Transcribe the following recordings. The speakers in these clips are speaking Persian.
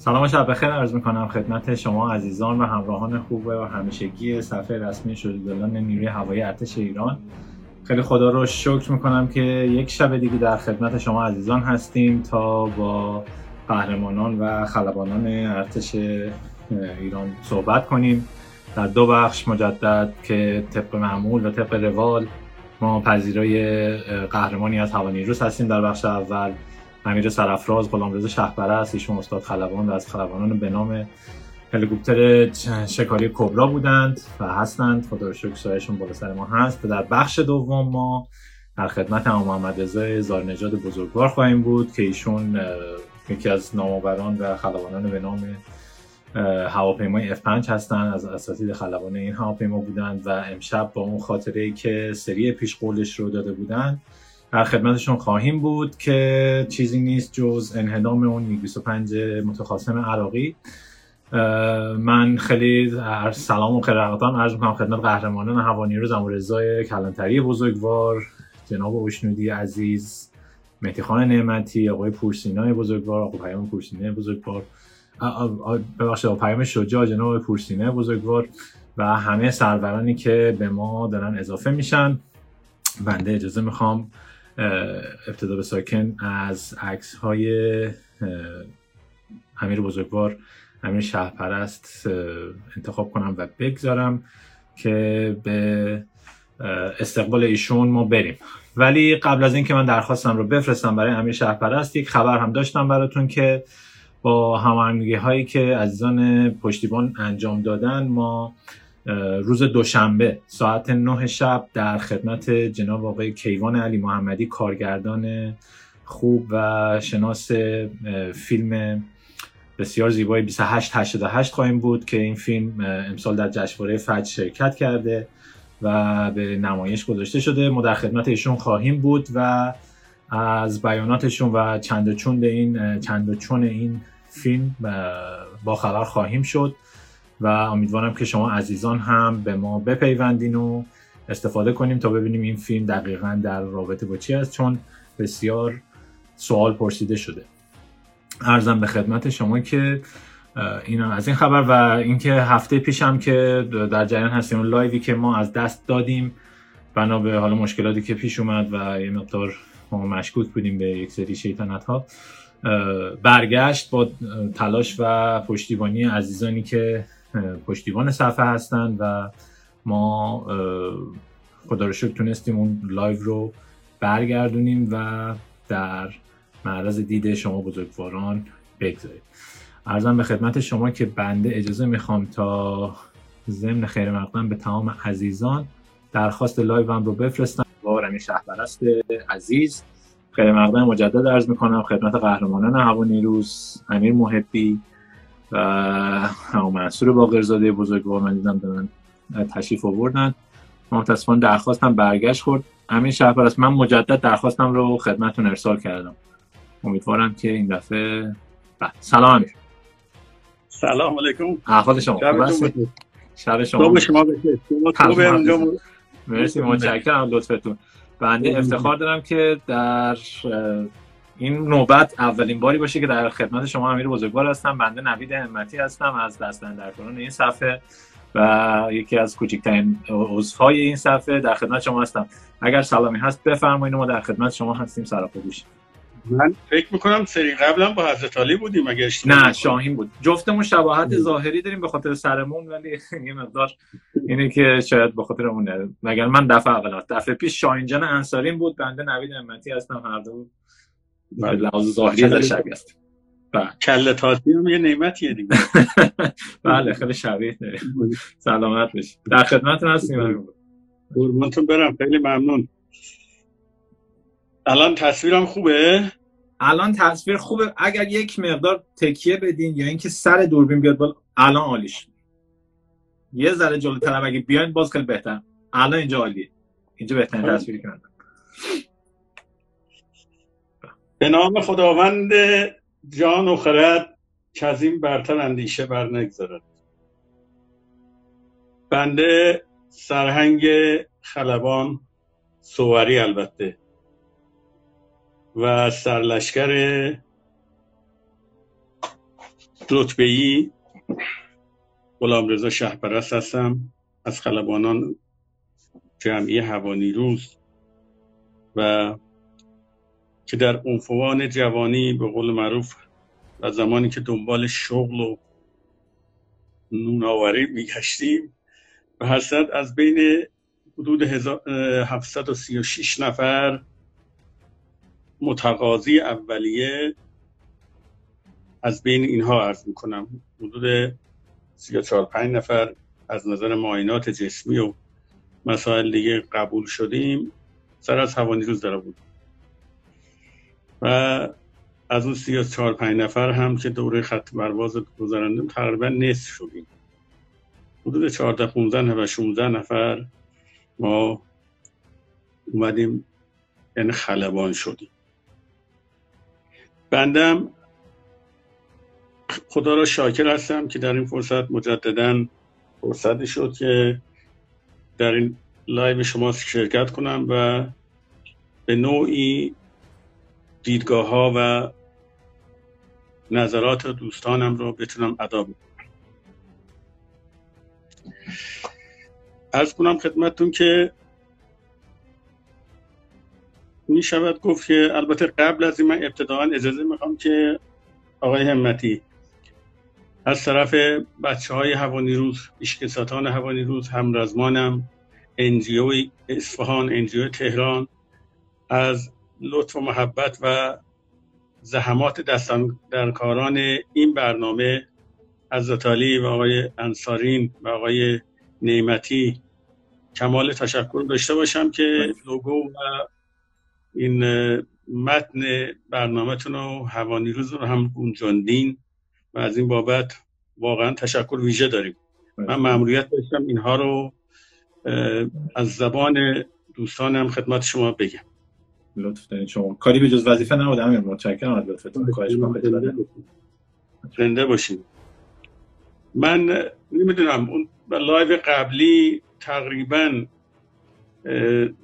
سلام شب بخیر. عرض می‌کنم خدمت شما عزیزان و همراهان خوب و همیشگی صفحه رسمی شجاعان نیروی هوایی ارتش ایران. خیلی خدا رو شکر می‌کنم که یک شب دیگه در خدمت شما عزیزان هستیم تا با قهرمانان و خلبانان ارتش ایران صحبت کنیم. در دو بخش مجدد که طبق معمول و طبق روال ما پذیرای قهرمانی از هوانیروس هستیم. در بخش اول امیر سرافراز غلامرضا شهپرست ایشون استاد خلبان و از خلبانان به نام هلیکوپتر شکاری کبرا بودند و هستند. خدا رو شکر سایشون بالا سر ما هست. در بخش دوم ما در خدمت امام محمد رضا بزرگوار خواهیم بود که ایشون یکی از نامآوران و خلبانان به نام هواپیمای F5 هستند. از اساتید خلبان این هواپیما بودند و امشب با اون خاطره که سری پیش قولش رو داده بودند در خدمتشون خواهیم بود که چیزی نیست جز انهدام اون میگ 25 متخاصم عراقی. من خیلی سلام و خیرقدم عرض می‌کنم خدمت قهرمانان هوانی روز رضای کلانتری بزرگوار جناب اوشنودی عزیز مهدی خان نعمتی آقای پورسینای بزرگوار آقای پیام پورسینه بزرگوار ببخشید آقای پیام شجاع جناب پورسینه بزرگوار و همه سرورانی که به ما دارن اضافه میشن. بنده اجازه می‌خوام ابتدا به ساکن از عکس های امیر بزرگوار امیر شهپرست انتخاب کنم و بگذارم که به استقبال ایشون ما بریم. ولی قبل از اینکه من درخواستم رو بفرستم برای امیر شهپرست یک خبر هم داشتم براتون که با هماهنگی هایی که عزیزان پشتیبان انجام دادن ما روز دوشنبه ساعت نه شب در خدمت جناب آقای کیوان علی محمدی کارگردان خوب و شناس فیلم بسیار زیبای 2888 خواهیم بود که این فیلم امسال در جشنواره فجر شرکت کرده و به نمایش گذاشته شده. ما در خدمت ایشون خواهیم بود و از بیاناتشون و چند چون این چند چون این فیلم با خبر خواهیم شد. و امیدوارم که شما عزیزان هم به ما بپیوندین و استفاده کنیم تا ببینیم این فیلم دقیقا در رابطه با چی است چون بسیار سوال پرسیده شده. ارزم به خدمت شما که اینا از این خبر و اینکه هفته پیشم که در جریان هستیم اون لایوی که ما از دست دادیم بنا به حالا مشکلاتی که پیش اومد و یه مقدار ما مشکوک بودیم به یک سری شیطنت ها برگشت با تلاش و پشتیبانی عزیزانی که پشتیبان صفحه هستند و ما خدا رو شکر تونستیم اون live رو برگردونیم و در معرض دید شما بزرگواران بگذاریم. عرضم به خدمت شما که بنده اجازه می‌خوام تا ضمن خیر مقدم به تمام عزیزان درخواست live هم رو بفرستم. با رمی شهبرست عزیز خیر مقدم مجدد عرض می‌کنم. خدمت قهرمانان هوا نیروز امیر محبی و همون منصور باقرزاده بزرگوار من دیدم دارن تشریف آوردن. متاسفانه درخواستم برگشت خورد. همین شهر من مجدد درخواستم رو خدمتون ارسال کردم. امیدوارم که این دفعه بله. سلام امیر سلام علیکم. احوال شما. شب شما. شما مرسی متشکرم. لطفتون. بنده افتخار دارم که در این نوبت اولین باری باشه که در خدمت شما امیر بزرگوار هستم. بنده نوید همتی هستم از دستن این صفحه و یکی از کوچکترین عضوهای این صفحه در خدمت شما هستم. اگر سلامی هست بفرمایید ما در خدمت شما هستیم. سراپا من فکر می‌کنم سری قبلا با حضرت علی بودیم اگه نه شاهین بود. جفتمون شباهت ظاهری داریم به خاطر سرمون ولی یه مقدار اینه که شاید به خاطر اونه مگر من دفعه اول دفعه پیش شاهین جان انصارین بود. بنده نوید امتی هستم. هر دو. لحاظ ظاهری ازش شبیه است. بله. کله تاتی هم یه نعمتیه دیگه. بله خیلی شبیه سلامت بشی در خدمتتون هستیم قربونتون برم خیلی ممنون. الان تصویرم خوبه؟ الان تصویر خوبه. اگر یک مقدار تکیه بدین یا اینکه سر دوربین بیاد بالا الان عالیش. یه ذره جلوتر اگه بیاین باز خیلی بهتر. الان اینجا عالیه. اینجا بهترین تصویری کردم به نام خداوند جان و خرد که از این برتر اندیشه بر نگذارد. بنده سرهنگ خلبان سواری البته و سرلشکر رتبه ای غلام رضا شهپرست هستم. از خلبانان جمعی هوانی روز و که در عنفوان جوانی به قول معروف و زمانی که دنبال شغل و نوناوری میگشتیم و حسد از بین حدود 736 نفر متقاضی اولیه از بین اینها عرض می‌کنم. حدود 34 5 نفر از نظر معاینات جسمی و مسائل دیگه قبول شدیم. سر از هوانی روز داره بود و از اون 34 5 نفر هم که دوره خط پرواز گذراندیم تقریبا نصف شدیم. حدود 14 15 و 16 نفر ما اومدیم یعنی خلبان شدیم. بندم خدا را شاکر هستم که در این فرصت مجددا فرصتی شد که در این لایو شما شرکت کنم و به نوعی دیدگاه ها و نظرات دوستانم رو بتونم ادا بکنم. عرض کنم خدمتتون که می شود گفت که البته قبل از این من ابتدائا اجازه می‌خوام که آقای همتی از طرف بچه های هوانیروز پیشکسوتان هوانیروز همرزمانم NGO اصفهان NGO تهران از لطف و محبت و زحمات دست‌اندرکاران این برنامه از زتالی و آقای انصارین و آقای نعمتی کمال تشکر داشته باشم که لوگو و این متن برنامهتون و هوانی روز رو هم گونجاندین و از این بابت واقعا تشکر ویژه داریم. من مأموریت داشتم اینها رو از زبان دوستانم خدمت شما بگم. لطف دارین. شما کاری به جز وظیفه نبود. امیر متشکرم از لطفتون. خواهش زنده باشین من نمی‌دونم. اون لایو قبلی تقریبا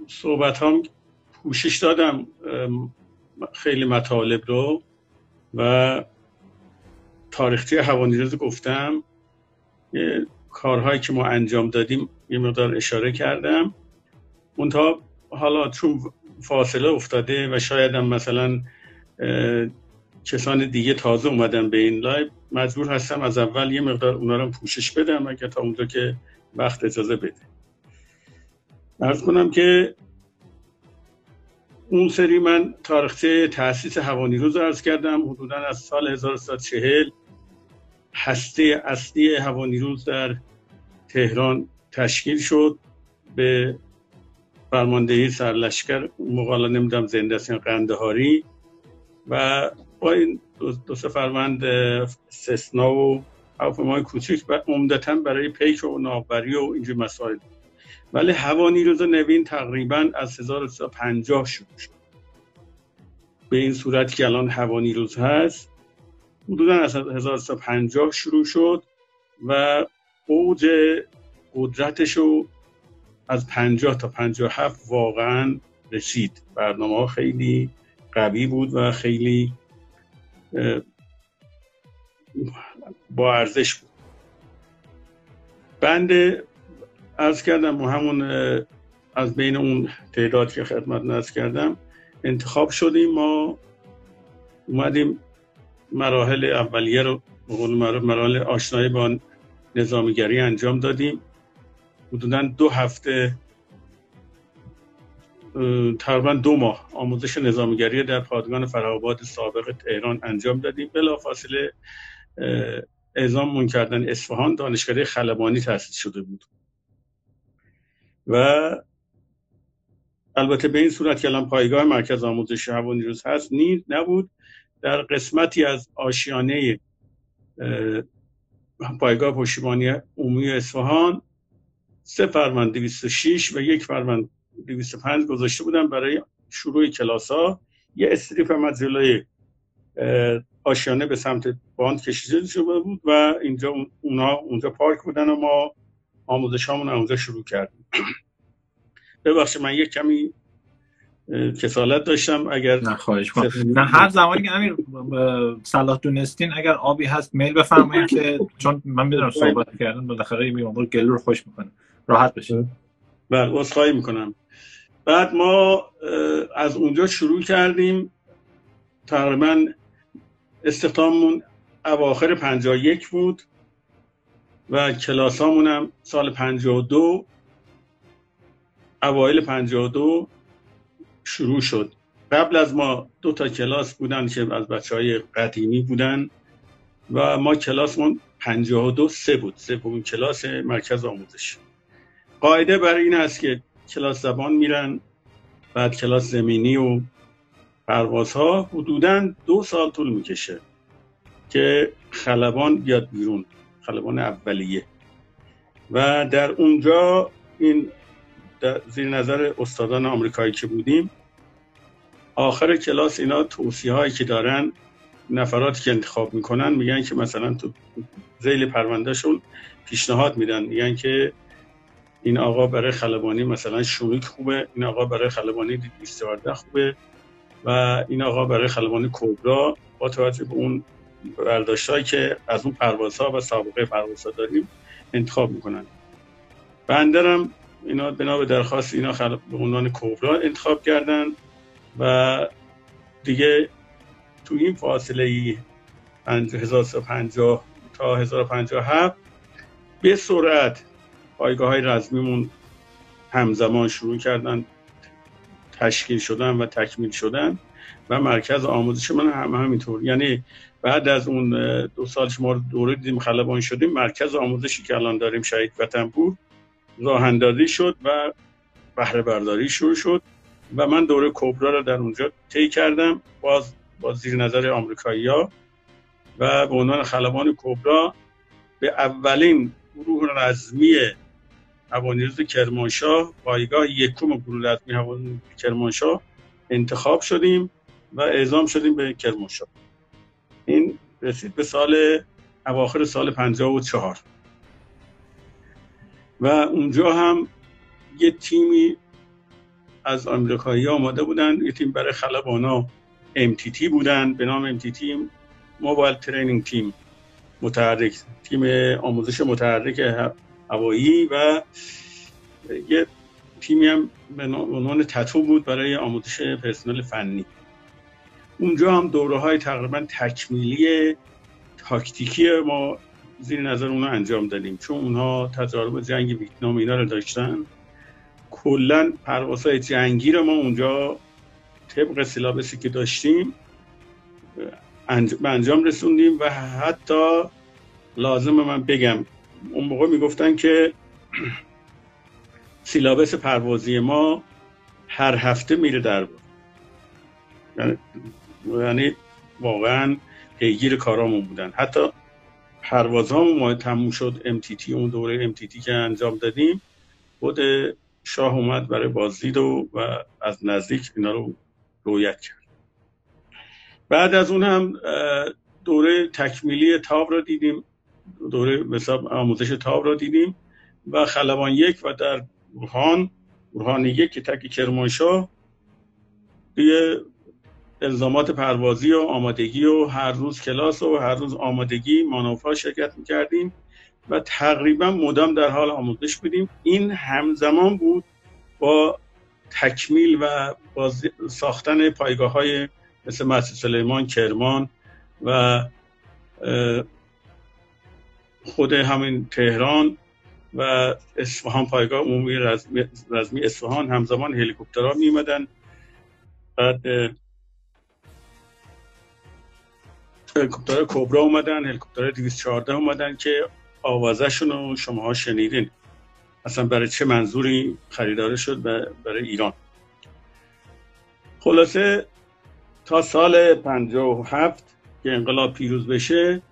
صحبت هم پوشش دادم خیلی مطالب رو و تاریخچه روز گفتم. کارهایی که ما انجام دادیم یه مقدار اشاره کردم. منتها حالا چون فاصله افتاده و شاید هم مثلا کسان دیگه تازه اومدن به این live مجبور هستم از اول یه مقدار اونا رو پوشش بدم اگر تا اونجا که وقت اجازه بده. عرض کنم که اون سری من تاریخچه تاسیس هوانیروز عرض کردم. حدودا از سال 1340 هسته اصلی هوانیروز در تهران تشکیل شد. به فرماندهی سرلشکر مقالا نمی‌دونم زنده قندهاری. و با این دو, دو سفرمند سسنا و هواپیمای کوچیک و عمدتا برای پیک و ناوبری و اینجور مسائل. ولی هوا نیروز نوین تقریبا از 1350 شروع شد. به این صورت که الان هوا نیروز هست حدودا از 1350 شروع شد و اوج قدرتش رو از 50 تا 57 واقعا رسید برنامه ها خیلی قوی بود و خیلی با ارزش بود. بند از کردم و همون از بین اون تعداد که خدمت نرز کردم انتخاب شدیم. ما اومدیم مراحل اولیه رو مراحل آشنایی با نظامیگری انجام دادیم. حدودا دو هفته تقریبا دو ماه آموزش نظامیگری در پادگان فرهاباد سابق تهران انجام دادیم. بلا فاصله اعزام من کردن اصفهان دانشکده خلبانی تأسیس شده بود. و البته به این صورت که الان پایگاه مرکز آموزش هوا نیروز هست نیز نبود. در قسمتی از آشیانه پایگاه پشتیبانی عمومی اصفهان سه فرمند 206 و یک فرمند 205 گذاشته بودن برای شروع کلاس ها یه استریپ هم از جلوی آشیانه به سمت باند کشیده شده بود و اینجا اونا اونجا پارک بودن و ما آموزش همون اونجا شروع کردیم. ببخشید من یک کمی کسالت داشتم. اگر نه خواهش نه هر زمانی که امیر صلاح دونستین اگر آبی هست میل بفرمایید که چون من می‌دونم صحبت کردن بالاخره یه مقدار گلو رو خوش می‌کنه. راحت بشه بله عذرخواهی می‌کنم. بعد ما از اونجا شروع کردیم. تقریبا استخداممون اواخر 51 بود و کلاسامون هم سال 52 اوایل 52 شروع شد. قبل از ما دو تا کلاس بودن که از بچه های قدیمی بودن و ما کلاسمون 52 سه بود. سومین کلاس مرکز آموزش. قاعده برای این است که کلاس زبان میرن بعد کلاس زمینی و پروازها حدودا دو سال طول می‌کشه که خلبان بیاد بیرون خلبان اولیه. و در اونجا این زیر نظر استادان آمریکایی که بودیم آخر کلاس اینا توصیه هایی که دارن نفراتی که انتخاب می‌کنن میگن که مثلا تو زیل پروندهشون پیشنهاد میدن میگن که این آقا برای خلبانی مثلا شونیک خوبه این آقا برای خلبانی 214 خوبه و این آقا برای خلبانی کبرا با توجه به اون برداشتهایی که از اون پروازها و سابقه پروازها داریم انتخاب می‌کنن. بندرم اینا بنا به درخواست اینا خلب به عنوان کبرا انتخاب کردن و دیگه تو این فاصله ای 1950 تا 1057 به سرعت پایگاه های رزمیمون همزمان شروع کردن تشکیل شدن و تکمیل شدن و مرکز آموزش من هم همینطور. یعنی بعد از اون دو سال ما دوره دیدیم خلبان شدیم مرکز آموزشی که الان داریم شهید وطنپور راه اندازی شد و بهره برداری شروع شد و من دوره کبرا رو در اونجا طی کردم باز با زیر نظر آمریکایی ها و به عنوان خلبان کبرا به اولین گروه رزمی هوانیروز کرمانشاه پایگاه یکم گروه هوانیروز کرمانشاه انتخاب شدیم و اعزام شدیم به کرمانشاه. این رسید به سال اواخر سال 54 و اونجا هم یه تیمی از آمریکایی آماده بودن یه تیم برای خلبانا MTT بودن به نام MTT موبایل ترینینگ تیم متحرک تیم آموزش متحرک هوایی و یه تیمی هم به عنوان تتو بود برای آموزش پرسنل فنی. اونجا هم دوره های تقریبا تکمیلی تاکتیکی ما زیر نظر اونها انجام دادیم. چون اونها تجارب جنگ ویتنام اینا رو داشتن. کلا پروازهای جنگی رو ما اونجا طبق سیلابسی که داشتیم به انجام رسوندیم و حتی لازم من بگم اون موقع می‌گفتن که سیلابس پروازی ما هر هفته میره در یعنی, یعنی واقعا پیگیر کارامون بودن. حتی پروازهامون ما تموم شد MTT اون دوره MTT که انجام دادیم خود شاه اومد برای بازدید و, و از نزدیک اینا رو رویت کرد. بعد از اون هم دوره تکمیلی تاب را دیدیم. دوره مثلا آموزش تاب را دیدیم و خلبان یک و در برهان برهان یک که تک کرمانشاه دیگه الزامات پروازی و آمادگی و هر روز کلاس و هر روز آمادگی مانوفا شرکت می‌کردیم و تقریبا مدام در حال آموزش بودیم. این همزمان بود با تکمیل و با ساختن پایگاه های مثل مسجد سلیمان کرمان و خود همین تهران و اصفهان پایگاه عمومی رزمی, اصفهان همزمان هلیکوپترها می اومدن بعد هلیکوپتر کبرا اومدن هلیکوپتر 214 اومدن که آوازشون رو شماها شنیدین. اصلا برای چه منظوری خریداره شد برای ایران. خلاصه تا سال 57 که انقلاب پیروز بشه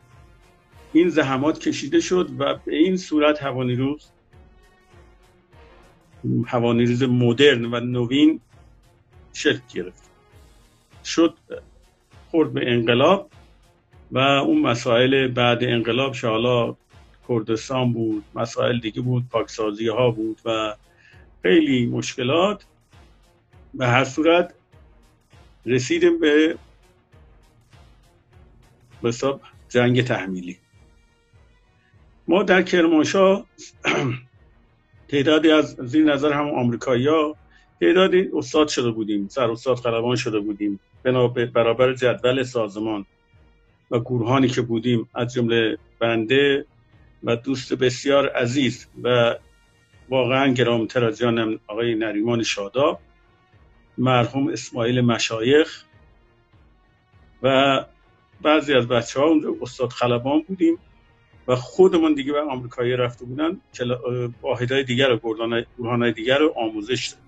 این زحمات کشیده شد و به این صورت هوانیروز هوانیروز مدرن و نوین شکل گرفت. شد خورد به انقلاب و اون مسائل بعد انقلاب شالا کردستان بود مسائل دیگه بود پاکسازی ها بود و خیلی مشکلات. به هر صورت رسیدیم به حساب جنگ تحمیلی. ما در کرمانشاه تعدادی از زیر نظر هم آمریکایی تعدادی استاد شده بودیم سر استاد خلبان شده بودیم برابر جدول سازمان و گروهانی که بودیم از جمله بنده و دوست بسیار عزیز و واقعا گرامتر از جانم آقای نریمان شادا مرحوم اسماعیل مشایخ و بعضی از بچه ها اونجا استاد خلبان بودیم. و خودمون دیگه به آمریکایی رفته بودن واحدهای دیگر و گروهان دیگر رو آموزش دادیم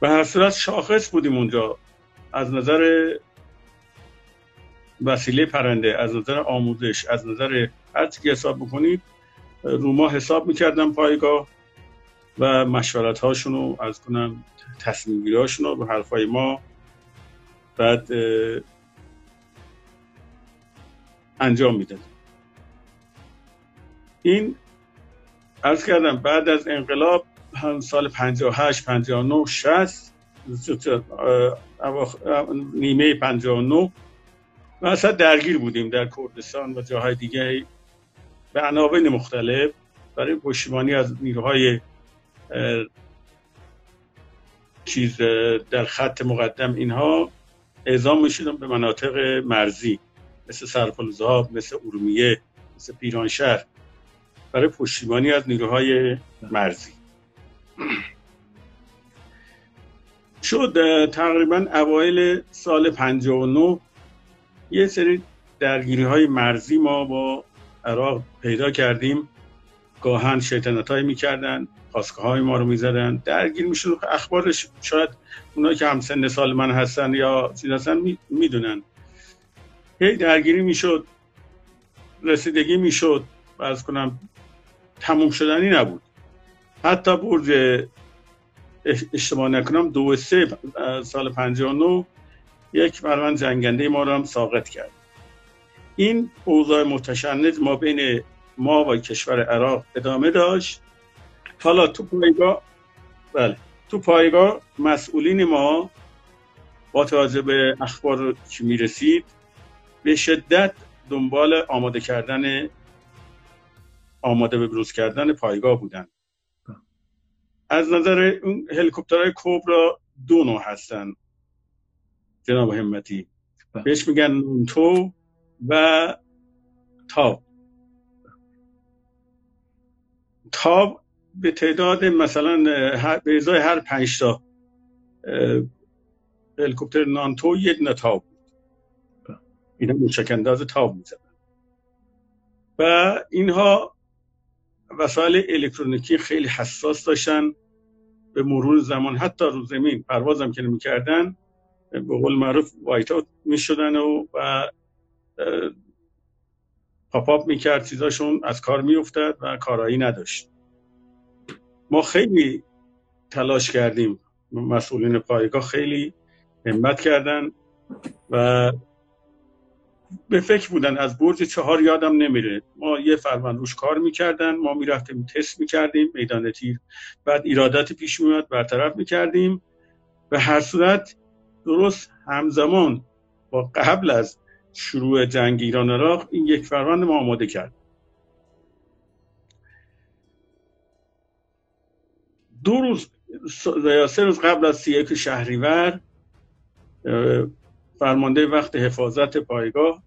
به هر صورت شاخص بودیم اونجا. از نظر وسیله پرنده از نظر آموزش از نظر هر که حساب بکنید رو ما حساب می‌کردم پایگاه و مشورت هاشون رو از کنم تصمیم رو به حرفای ما. بعد انجام می‌داد. این ارز کردم بعد از انقلاب هم سال 58 59 60 نیمه 59 و اصلا درگیر بودیم در کردستان و جاهای دیگه به عناوین مختلف برای پشتیبانی از نیروهای چیز در خط مقدم اینها اعزام می‌شدن به مناطق مرزی. مثل سرپلزاب مثل ارومیه مثل پیرانشهر برای پشتیبانی از نیروهای مرزی. شد تقریبا اوایل سال 59 یه سری درگیری های مرزی ما با عراق پیدا کردیم. گاهن شیطنت های می‌کردن پاسکه های ما رو می‌زدن. درگیر میشون اخبارش شاید اونایی که هم سن سال من هستن یا چیز هستن می‌دونن. هی درگیری می‌شد رسیدگی می‌شد. از کنم تموم شدنی نبود. حتی برج اشتباه نکنم دو سه سال 59 یک مروان جنگنده ما رو هم ساقط کرد. این اوضاع متشنج ما بین ما و کشور عراق ادامه داشت. حالا تو پایگاه بله تو پایگاه مسئولین ما با توجه به اخبار که می‌رسید به شدت دنبال آماده کردن آماده به بروز کردن پایگاه بودن از نظر اون هلیکوپترهای کوبرا دو نوع هستن جناب همتی. بهش میگن نونتو و تاب تاب به تعداد مثلا به ازای هر پنج تا هلیکوپتر نانتو یک نتاب. اینا موشک انداز تاب می‌زدن. و اینها وسایل الکترونیکی خیلی حساس داشتن به مرور زمان. حتی رو زمین پروازم که نمی‌کردن به قول معروف وایت اوت می‌شدن و, و پاپ می‌کرد چیزاشون از کار میافتاد و کارایی نداشت. ما خیلی تلاش کردیم. مسئولین پایگاه خیلی همت کردن و به فکر بودن. از برج چهار یادم نمیره. ما یه فرمان روش کار می‌کردن. ما می‌رفتیم تست می‌کردیم میدان تیر. بعد ایرادات پیش میاد برطرف می‌کردیم. به هر صورت درست همزمان با قبل از شروع جنگ ایران عراق این یک فروند ما آماده کرد. دو روز یا سه روز قبل از سی یک شهریور فرمانده وقت حفاظت پایگاه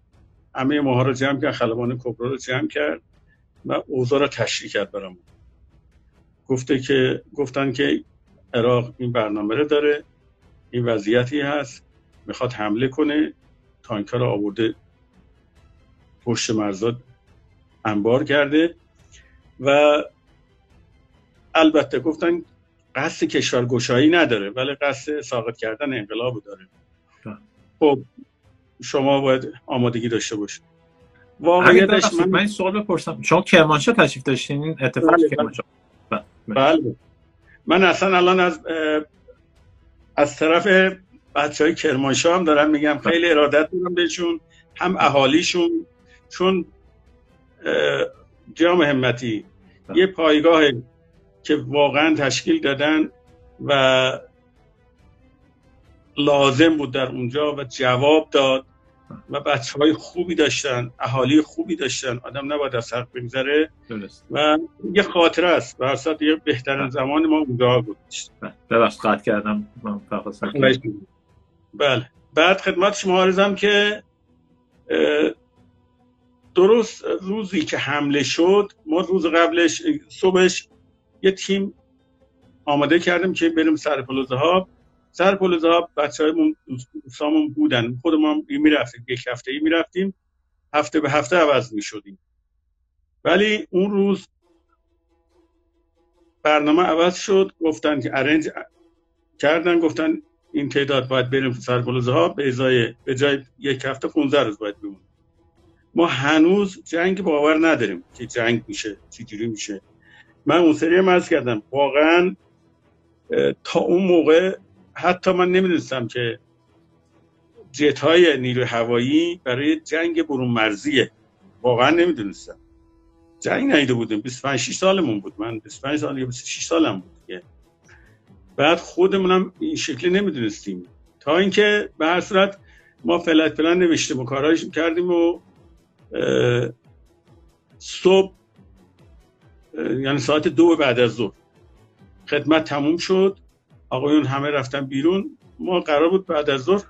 همه ماها رو جمع کرد خلبان کبرا رو جمع کرد و اوضاع رو تشریح کرد برام گفته که گفتن که عراق این برنامه رو داره این وضعیتی هست می‌خواد حمله کنه تانکر رو آورده پشت مرزاد انبار کرده و البته گفتن قصد کشور گشایی نداره ولی قصد ساقط کردن انقلاب داره. خب شما باید آمادگی داشته باشید واقعیتش من من سوال بپرسم شما کرمانشاه تشریف داشتین این اتفاق بله, بله. کرمانشاه بله. بله. من اصلا الان از از طرف بچه های کرمانشاه هم دارم میگم خیلی ارادت دارم بهشون هم اهالیشون چون جام همتی یه پایگاه که واقعا تشکیل دادن و لازم بود در اونجا و جواب داد و بچه های خوبی داشتن اهالی خوبی داشتن. آدم نباید از حق بگذره. و یه خاطره است. و اصلا یه بهترین زمان ما اونجا بود. ببخش قطع کردم. بله. بعد خدمت شما عرضم که درست روزی که حمله شد ما روز قبلش صبحش یه تیم آماده کردیم که بریم سر پل ها سر پل ها بچه های دوستامون بودن. خودمون می‌رفتیم یک هفته ای می‌رفتیم. هفته به هفته عوض می‌شدیم. ولی اون روز برنامه عوض شد. گفتن که ارنج کردن. گفتن این تعداد باید بریم سر ها به ازای به جای یک هفته 15 روز باید بمونیم. ما هنوز جنگ باور نداریم که جنگ میشه چجوری میشه. من اون سری مرز کردم. واقعا تا اون موقع حتی من نمی‌دونستم که جت های نیروی هوایی برای جنگ برون مرزیه واقعا نمی‌دونستم. جنگ نیده بودیم. 25 6 سالمون بود. من 25 سال یا 26 سالم بود دیگه. بعد خودمونم این شکلی نمی‌دونستیم. تا اینکه به هر صورت ما فلت پلن نوشتیم و کارهایش کردیم و صبح یعنی ساعت دو بعد از ظهر خدمت تموم شد. آقایون همه رفتن بیرون. ما قرار بود بعد از ظهر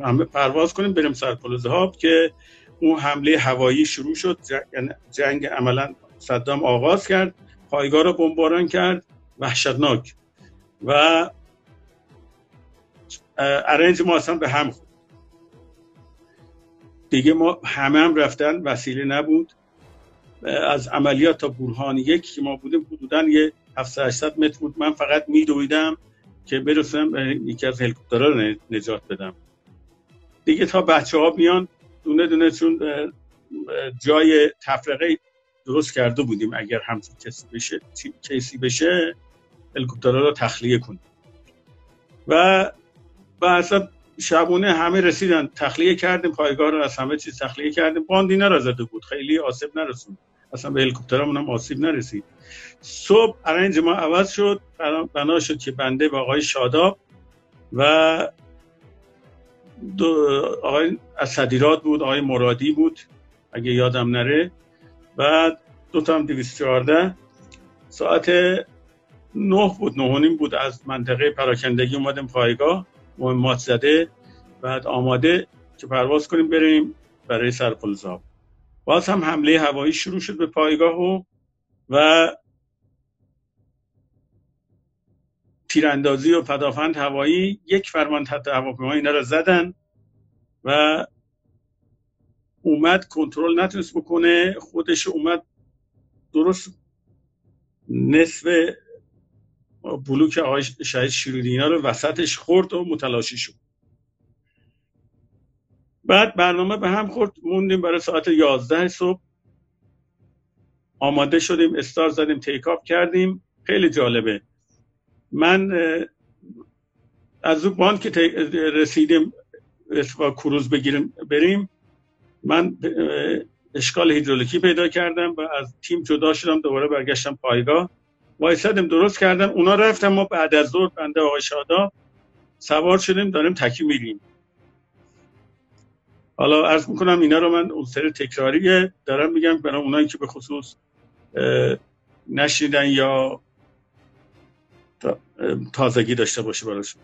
همه پرواز کنیم بریم سر ها که اون حمله هوایی شروع شد. یعنی جنگ عملا صدام آغاز کرد پایگاه رو بمباران کرد وحشتناک. و ارنج ما اصلا به هم خود دیگه ما همه هم رفتن وسیله نبود. از عملیات تا برهان یک که ما بودیم حدودا یه 700 متر بود. من فقط میدویدم که برسم یکی از هلیکوپترها رو نجات بدم. دیگه تا بچه ها بیان دونه دونه چون جای تفرقه درست کرده بودیم. اگر همچین کسی بشه کسی بشه هلیکوپترها رو تخلیه کنیم. و و اصلا شبونه همه رسیدن. تخلیه کردیم پایگاه رو از همه چیز تخلیه کردیم. باندی نرازده بود. خیلی آسیب نرسوند. اصلا به هلیکوپترمون هم آسیب نرسید. صبح ارنج ما عوض شد. بنا شد که بنده با آقای شاداب و دو آقای اسدیرات بود آقای مرادی بود اگه یادم نره. بعد دو تا هم 214 ساعت نه بود نه بود از منطقه پراکندگی اومدیم پایگاه. مهمات زده. بعد آماده که پرواز کنیم بریم برای سرپلزاب باز هم حمله هوایی شروع شد به پایگاه و و تیراندازی و پدافند هوایی یک فرمان تحت هواپیما اینا رو زدن و اومد کنترل نتونست بکنه. خودش اومد درست نصف بلوک آقای شهید شیرودی رو وسطش خورد و متلاشی شد. بعد برنامه به هم خورد موندیم برای ساعت 11 صبح. آماده شدیم استار زدیم تیکاپ کردیم. خیلی جالبه. من از اون باند که رسیدیم کروز بگیریم بریم. من اشکال هیدرولیکی پیدا کردم و از تیم جدا شدم دوباره برگشتم پایگاه. وایسادیم درست کردن. اونا رفتم ما بعد از ظهر بنده آقای شادا سوار شدیم داریم تکی میریم حالا عرض می‌کنم اینا رو من اون سر تکراریه. دارم میگم برای اونایی که به خصوص نشیدن یا تازگی داشته باشه براشون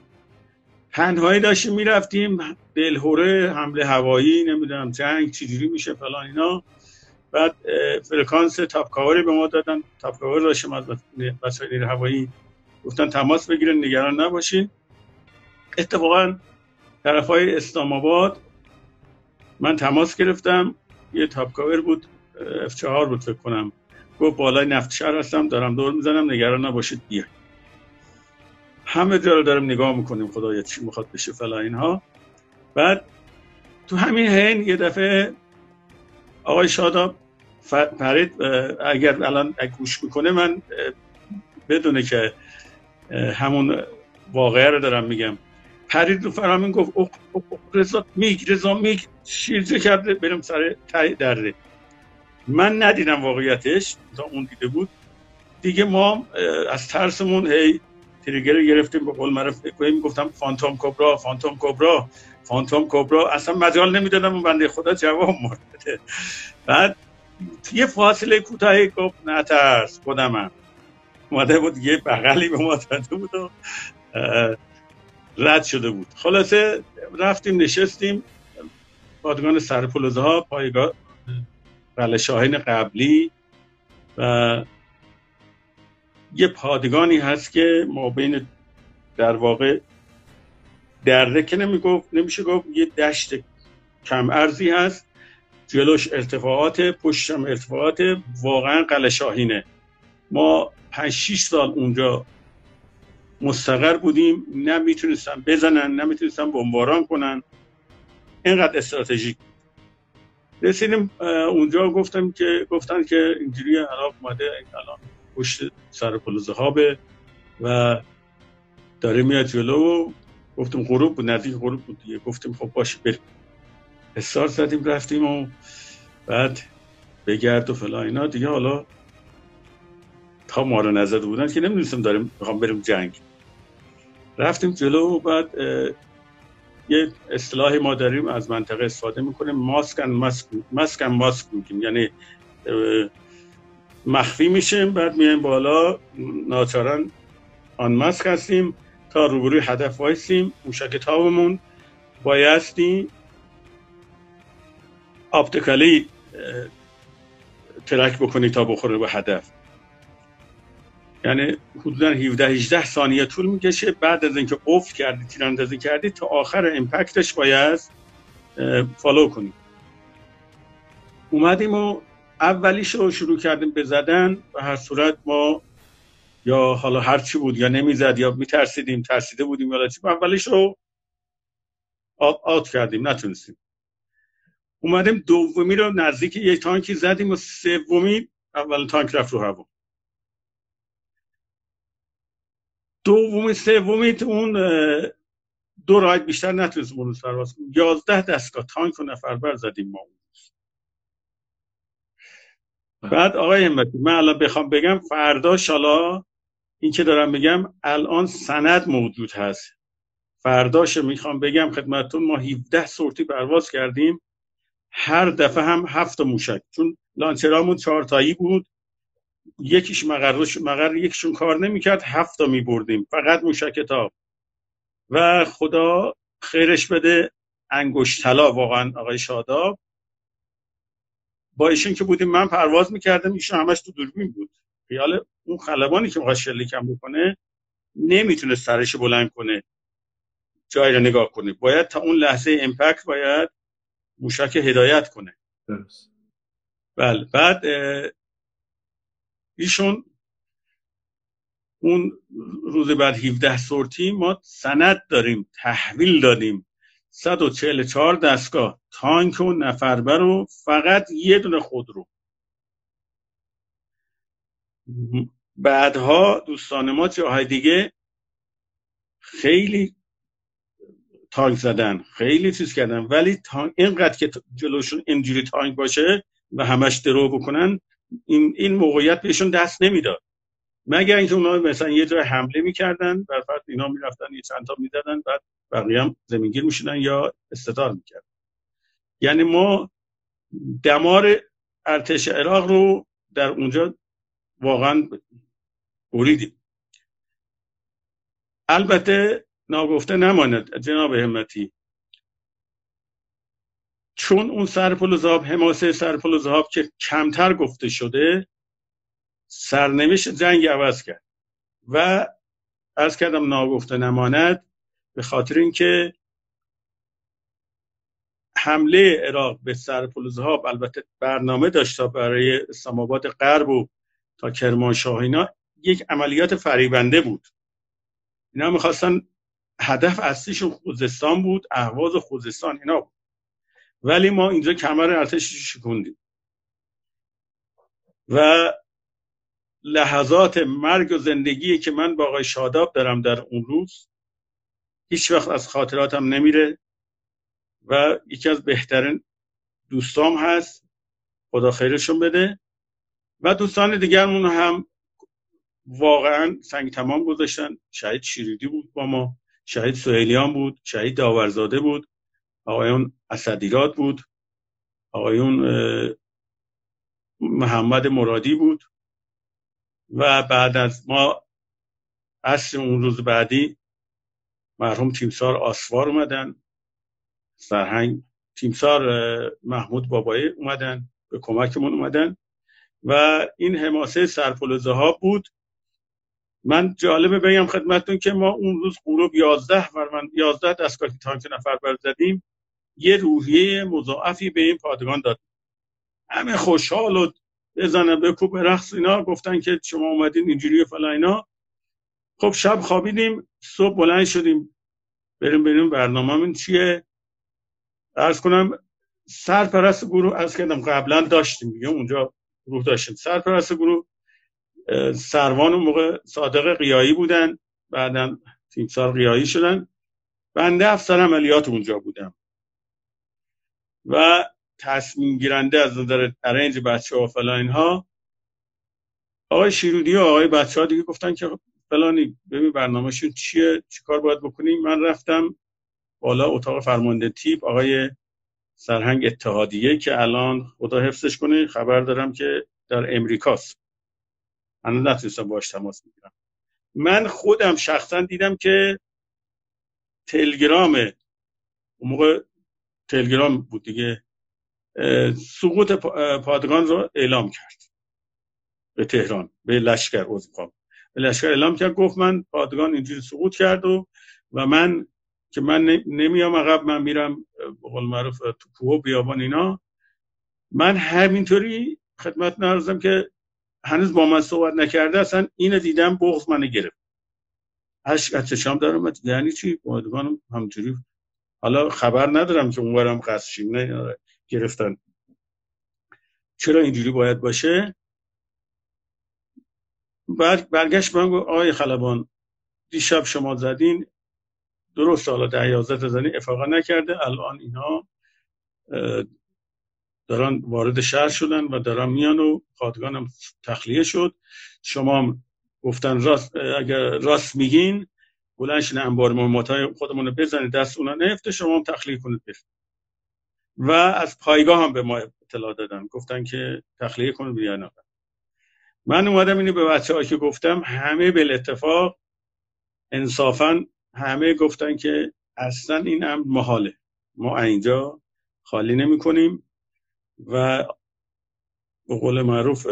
تنهایی داشتیم می‌رفتیم دلهوره حمله هوایی نمی‌دونم جنگ چجوری میشه فلان اینا. بعد فرکانس top cover ی به ما دادن. top cover داشتیم از وسایل هوایی. گفتن تماس بگیرن نگران نباشین. اتفاقا طرف های اسلام آباد من تماس گرفتم یه تاپ کاور بود F4 بود فکر کنم. گفت بالای نفت شهر هستم دارم دور می‌زنم نگران نباشید بیا همه جا رو دارم نگاه می‌کنیم خدایا چی می‌خواد بشه فلا اینها. بعد تو همین حین یه دفعه آقای شاداب فرید اگر الان گوش می‌کنه من بدونه که همون واقعه رو دارم میگم. پرید رو فرامین گفت رضا میگ رضا میگ شیرجه کرده بریم سر تای دره. من ندیدم واقعیتش تا اون دیده بود. دیگه ما از ترسمون هی تریگر گرفتیم به قول معرف گفتم فانتوم کبرا فانتوم کبرا فانتوم کبرا اصلا مجال نمی‌دادم اون بنده خدا جواب مورد بعد یه فاصله کوتاهی گفت نترس خودمم. اومده بود یه بغلی به ما داده بود و رد شده بود. خلاصه رفتیم نشستیم. پادگان سرپلوزه ها پایگاه قلعه شاهین قبلی و یه پادگانی هست که ما بین در واقع درده که نمی گفت نمیشه گفت یه دشت کم ارزی هست. جلوش ارتفاعات پشتم ارتفاعات واقعا قلعه شاهینه ما 5 6 سال اونجا مستقر بودیم نه می‌تونستن بزنن نه می‌تونستن بمباران کنن. اینقدر استراتژیک رسیدیم اونجا گفتم که گفتن که اینجوری عراق اومده الان پشت سر پل و داره میاد جلو و گفتم غروب بود نزدیک غروب بود دیگه. گفتیم خب باشه بریم. استار زدیم رفتیم و بعد بگرد و فلان اینا. دیگه حالا تا ما رو نزده بودن که نمی‌دونستم داریم می‌خوام بریم جنگ. رفتیم جلو و بعد یه اصطلاحی ما داریم از منطقه استفاده می‌کنیم. ماسکن ماسک ماسکن ماسک میگیم. یعنی مخفی میشیم بعد میایم بالا. ناچارا unmask هستیم. تا روبروی هدف وایسیم. موشک TOW مون بایستی optically track بکنی تا بخوره به هدف. یعنی حدودا 17 18 ثانیه طول می‌کشه. بعد از اینکه افت کردی تیراندازی کردی تا آخر impact ش باید follow کنی. اومدیم و اولیش رو شروع کردیم به زدن. و هر صورت ما یا حالا هر چی بود یا نمی‌زد یا میترسیدیم ترسیده بودیم یا چی اولیش رو آت کردیم نتونستیم. اومدیم دومی رو نزدیک یک تانکی زدیم و سومی اول تانک رفت رو هوا. دومی سومی اون دو راید بیشتر نتونست برون پرواز کنیم یازده دستگاه تانک و نفربر زدیم ما. بعد آقای همتی من الان بخوام بگم فردا شالا این که دارم بگم الان سند موجود هست. فرداش می‌خوام بگم خدمتتون ما 17 سورتی پرواز کردیم. هر دفعه هم هفت موشک. چون لانچرامون چهار تایی بود. یکیش مقر مقر یکیشون کار نمی‌کرد هفت تا میبردیم. فقط موشک تاب و خدا خیرش بده انگشت طلا واقعا آقای شاداب. با ایشون که بودیم من پرواز می‌کردم ایشون همش تو دوربین بود. خیال اون خلبانی که می‌خواد شلیکم بکنه نمی‌تونه سرش بلند کنه جایی رو نگاه کنه. باید تا اون لحظه امپکت باید موشک هدایت کنه. درست. بله. بعد ایشون اون روز بعد 17 سورتی ما سند داریم تحویل دادیم. 144 دستگاه. تانک و نفربر و فقط یه دونه خودرو. بعدها دوستان ما جاهای دیگه خیلی تانک زدن خیلی چیز کردن. ولی اینقدر که جلوشون اینجوری تانک باشه و همش درو بکنن این, این موقعیت بهشون دست نمی‌داد. مگر اینکه اونا مثلا یه جای حمله می‌کردن بر فرض اینا می‌رفتن یه چند تا می‌دادن بعد بقیه هم زمینگیر می‌شدن یا استدار می‌کردن. یعنی ما دمار ارتش عراق رو در اونجا واقعا بریدیم. البته ناگفته نماند جناب همتی چون اون سرپل زاب حماسه سرپل زاب که کمتر گفته شده سرنوشت جنگ عوض کرد. و از کردم ناگفته نماند به خاطر اینکه حمله عراق به سرپل زهاب البته برنامه داشت برای اسلام غرب و تا کرمانشاه اینا یک عملیات فریبنده بود. اینا می‌خواستن هدف اصلیشون خوزستان بود اهواز خوزستان اینا بود. ولی ما اینجا کمر ارتش شکوندیم. و لحظات مرگ و زندگی که من با آقای شاداب دارم در اون روز هیچ وقت از خاطراتم نمیره و یکی از بهترین دوستام هست خدا خیرشون بده. و دوستان دیگرمون هم واقعا سنگ تمام گذاشتن. شهید شیریدی بود با ما شهید سهیلیان بود شهید داورزاده بود. آقایون اسدیرات بود. آقایون محمد مرادی بود. و بعد از ما اصر اون روز بعدی مرحوم تیمسار آسوار اومدن. سرهنگ تیمسار محمود بابایی اومدن به کمکمون اومدن. و این حماسه سرپل ها بود. من جالبه بگم خدمتتون که ما اون روز غروب 11 و من 11 دستگاه تانک نفر بر زدیم یه روحیه مضاعفی به این پادگان داد. همه خوشحال و بزنه به کوب رقص اینا گفتن که شما اومدین اینجوری فلا اینا. خب شب خوابیدیم صبح بلند شدیم. بریم بریم برنامه چیه. ارز کنم سرپرست گروه از کردم قبلا داشتیم دیگه اونجا گروه داشتیم. سرپرست گروه سروان اون موقع صادق قیایی بودن. بعدا تیمسار قیایی شدن. بنده افسر عملیات اونجا بودم. و تصمیم گیرنده از نظر ارنج بچه ها فلان اینها آقای شیرودی و آقای بچه ها دیگه گفتن که فلانی ببین برنامهشون چیه چیکار باید بکنیم. من رفتم بالا اتاق فرمانده تیپ آقای سرهنگ اتحادیه که الان خدا حفظش کنه خبر دارم که در امریکاست. من نتونستم باش تماس بگیرم. من خودم شخصا دیدم که تلگرام اون موقع تلگرام بود دیگه. سقوط پادگان رو اعلام کرد. به تهران به لشکر عضو به لشکر اعلام کرد گفت من پادگان اینجوری سقوط کرد و و من که من نمیام عقب من میرم به قول معروف تو کوه بیابان اینا. من همینطوری خدمت نرزم که هنوز با من صحبت نکرده اصلا اینو دیدم بغض من گرفت. اشک از چشام دارم یعنی چی؟ پادگانم همینطوری حالا خبر ندارم که اونورم قصد گرفتن. چرا اینجوری باید باشه؟ برگشت من گفت آقای خلبان دیشب شما زدین درست حالا ده یازده زدین افاقه نکرده. الان اینا دارن وارد شهر شدن و دارن میان و تخلیه شد. شما گفتن راست اگر راست میگین بلنشین انبار مهمات خودمون رو بزنید دست اونا نفته شما هم تخلیه کنید و از پایگاه هم به ما اطلاع دادن. گفتن که تخلیه کنید بیا من اومدم اینو به بچه ها که گفتم همه به اتفاق انصافا همه گفتن که اصلا این امر محاله. ما اینجا خالی نمی کنیم و به قول معروف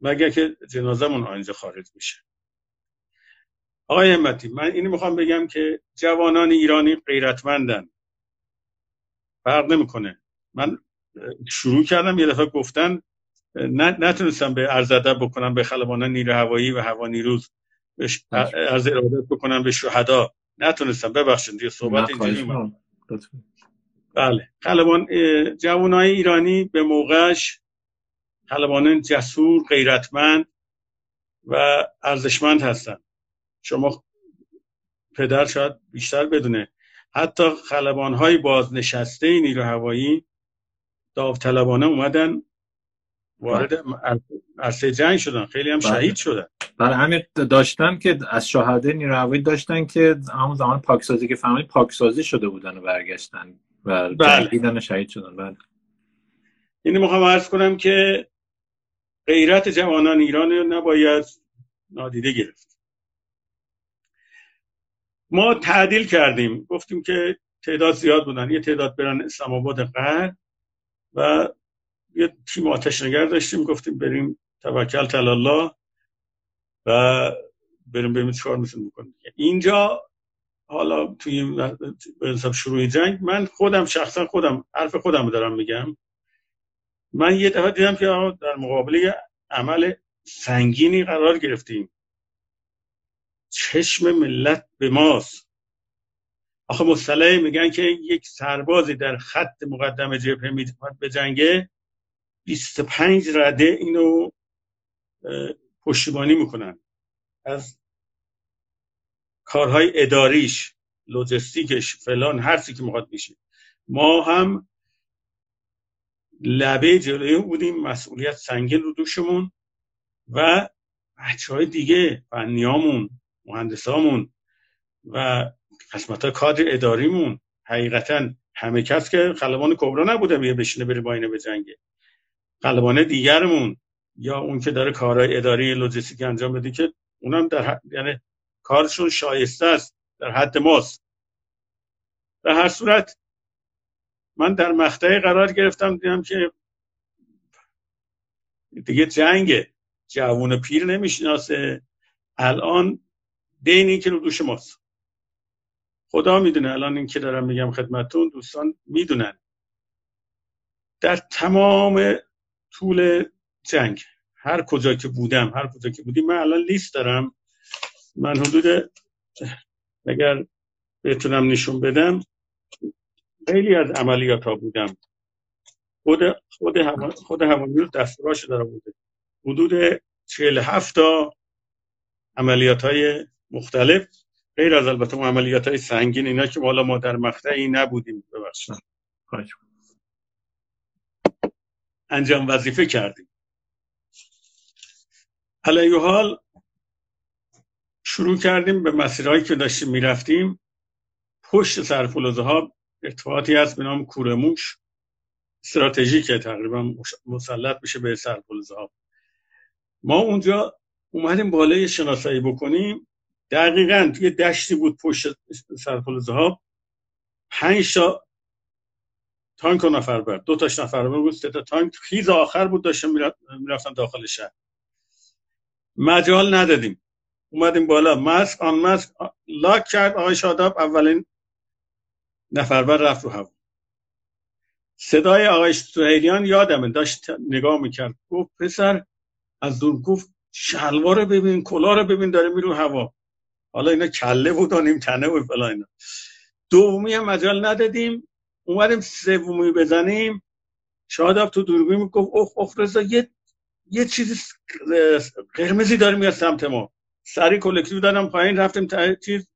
مگر که جنازمون اینجا خارج میشه. آقای همتی من اینو می‌خوام بگم که جوانان ایرانی غیرتمندن. فرق نمی‌کنه. من شروع کردم یه دفعه گفتن نتونستم به ارزده بکنم به خلبانان نیرو هوایی و هوا نیروز از ارادت بکنم به شهدا. نتونستم. ببخشید یه صحبت اینجوری بله. خلبان جوانای ایرانی به موقعش خلبانان جسور غیرتمند و ارزشمند هستن. شما پدر شاید بیشتر بدونه. حتی خلبان های بازنشسته نیرو هوایی داوطلبانه اومدن وارد عرصه جنگ شدن. خیلی هم شهید بله. شدن. برای همین داشتن که از شهاده نیروهوایی داشتن که همون زمان پاکسازی که فهمید پاکسازی شده بودن و برگشتن و بله. شهید شدن. بله. اینو می‌خوام عرض کنم که غیرت جوانان ایران نباید نادیده گرفت. ما تعدیل کردیم. گفتیم که تعداد زیاد بودن. یه تعداد برن اسلام آباد و یه تیم آتش نگر داشتیم. گفتیم بریم توکل الله و بریم بریم چهار می‌تونیم بکنیم. اینجا حالا توی به شروع جنگ من خودم شخصا خودم حرف خودم دارم میگم. من یه دفعه دیدم که در مقابله عمل سنگینی قرار گرفتیم. چشم ملت به ماست. آخه مصطلح میگن که یک سربازی در خط مقدم جبهه می‌تواند به جنگه 25 رده اینو پشتیبانی می‌کنن از کارهای اداریش لوجستیکش فلان هر چی که می‌خواد میشه. ما هم لبه جلوی بودیم مسئولیت سنگین رو دوشمون و بچه های دیگه فنیامون مهندسامون و قسمت های کادر اداریمون. حقیقتا همه کس که خلبان کبرا نبوده بیه بشینه بره با اینه به جنگه خلبان دیگرمون یا اون که داره کارهای اداری لوجستیک انجام بده که اونم در حد... یعنی کارشون شایسته است در حد ماست. در هر صورت من در مقطعی قرار گرفتم دیدم که دیگه جنگ جوون پیر نمی‌شناسه. الان دینی که رو دوش ماست. خدا می‌دونه الان این که دارم میگم خدمتون دوستان می‌دونن. در تمام طول جنگ هر کجا که بودم هر کجا که بودیم من الان لیست دارم. من حدود اگر بتونم نشون بدم خیلی از عملیات ها بودم. خود خود هوا خود هوایی دستوراش داره بوده. حدود 47 تا عملیات های مختلف. غیر از البته عملیات های سنگین اینا که حالا ما در مقطعی نبودیم. ببخشید. انجام وظیفه کردیم. علیه حال شروع کردیم به مسیرهایی که داشتیم می‌رفتیم. پشت سرفلوزه ها ارتفاعاتی هست به نام کورموش. استراتژیکه تقریبا مسلط بشه به سرفلوزه ها. ما اونجا اومدیم بالای شناسایی بکنیم. دقیقا توی دشتی بود پشت سرفلوزه ها پنج تا تانک و نفر بر دو تاش نفر بر بود سه تا تانک. خیز آخر بود داشتن می‌رفتن داخل شهر. مجال ندادیم. اومدیم بالا. مسک آن مسک لاک کرد. آقای شاداب اولین نفر بر رفت رو هوا. صدای آقای سهیلیان یادمه. داشت نگاه می‌کرد. گفت پسر از دور گفت شلوار رو ببین کلا رو ببین داره میرو هوا. حالا اینا کله بود و نیم تنه و فلا اینا. دومی هم مجال ندادیم. اومدیم سومی بزنیم. شاداب تو دوربین گفت اوه اوه رضا یه یه چیزی قرمزی داره میاد سمت ما. سری کلکتیو دادم پایین رفتیم تا چیز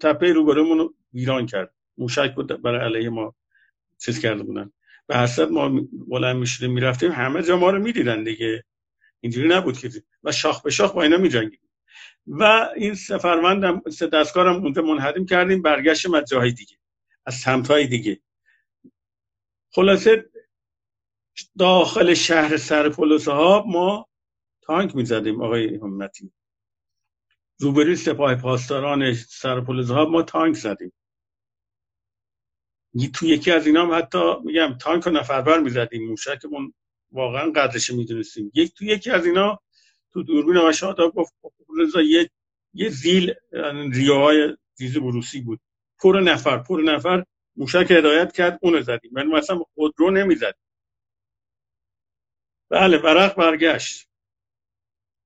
تپه روبرومون رو ویران کرد. موشک بود برای علیه ما چیز کرده بودن. به حسد ما بلند می‌شدیم می‌رفتیم همه جا ما رو می‌دیدن دیگه. اینجوری نبود که. و شاخ به شاخ با اینا میجنگیم و این سفرمندم سه دستکارم اونجا منحدیم کردیم برگشتیم از جاهای دیگه از سمت دیگه. خلاصه داخل شهر سرپل ها ما تانک می‌زدیم آقای همتی. روبروی سپاه پاسداران سرپل ها ما تانک زدیم. تو یکی از اینا هم حتی میگم تانک و نفربر می‌زدیم موشکمون واقعا قدرش می‌دونستیم. یک تو یکی از اینا تو دوربین شادا گفت رضا یه یه زیل یعنی ریاهای دیز بروسی بود. پر نفر پر نفر موشک هدایت کرد اونو زدیم. من مثلا خودرو نمی‌زد. بله برق برگشت.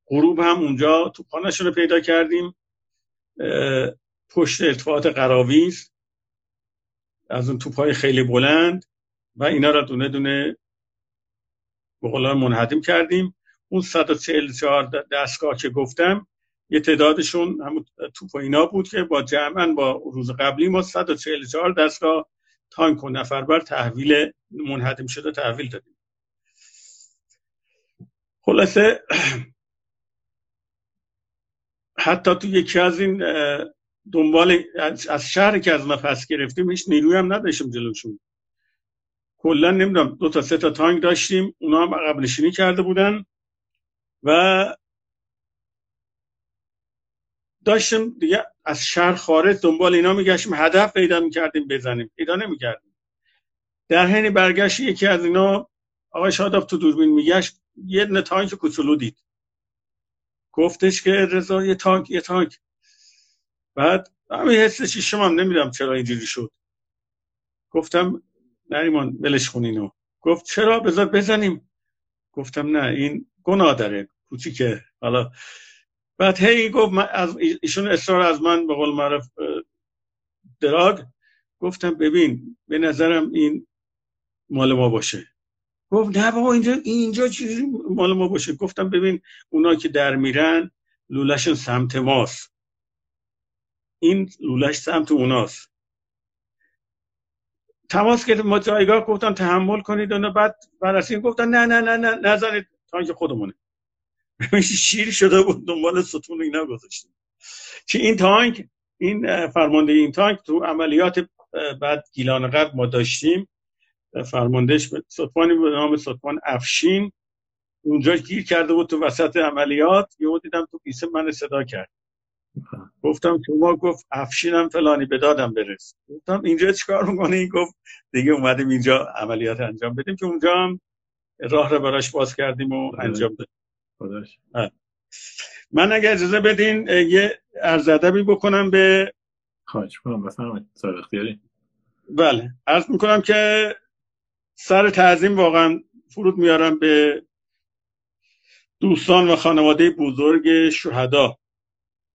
غروب هم اونجا توپانشون رو پیدا کردیم. پشت ارتفاعات قراویز. از اون توپای خیلی بلند. و اینا را دونه دونه به منحدیم کردیم. اون 144 دستگاه که گفتم یه تعدادشون همون توپ و اینا بود که با جمعا با روز قبلی ما 144 دستگاه تانک و نفربر تحویل منحدیم شده تحویل دادیم. خلاصه حتی تو یکی از این دنبال از شهر که از ما پس گرفتیم هیچ نیروی هم نداشتیم جلوشون. کلا نمی‌دونم دو تا سه تا تانک داشتیم اونا هم عقب نشینی کرده بودن. و داشتیم دیگه از شهر خارج دنبال اینا میگشتیم هدف پیدا می‌کردیم بزنیم. پیدا نمی‌کردیم. در حین برگشت یکی از اینا آقای شاداب تو دوربین میگشت یه تانک کوچولو دید. گفتش که رضا یه تانک یه تانک. بعد همین حسش شما هم نمی‌دونم چرا اینجوری شد. گفتم نریمان ولش کن اینو. گفت چرا؟ بذار بزنیم. گفتم نه این گناه داره. کوچیکه. حالا بعد هی گفت من از ایشون اصرار از من به قول معرف دراگ. گفتم ببین به نظرم این مال ما باشه. گفت نه بابا اینجا اینجا چیزی مال ما باشه. گفتم ببین اونا که در میرن لولهشون سمت ماست. این لولش سمت اوناست. تماس گرفت ما جایگاه گفتم تحمل کنید و بعد بررسی گفتن نه نه نه نه نزنید. تا که خودمونه. شیر شده بود دنبال ستون اینا گذاشتیم. که این تانک این فرمانده این تانک تو عملیات بعد گیلان قبل ما داشتیم. فرماندهش ستوانی به نام ستوان افشین. اونجا گیر کرده بود تو وسط عملیات. یهو دیدم تو پیسه من صدا کرد. گفتم شما گفت افشینم فلانی به دادم برس. گفتم اینجا چیکار می‌کنه این گفت دیگه اومدیم اینجا عملیات انجام بدیم که اونجا هم راه رو براش باز کردیم و انجام دادیم. من اگر اجازه بدین یه ارزدبی بکنم به خواهش کنم بفرمایید اختیاری. بله. عرض می‌کنم که سر تعظیم واقعا فرود میارم به دوستان و خانواده بزرگ شهدا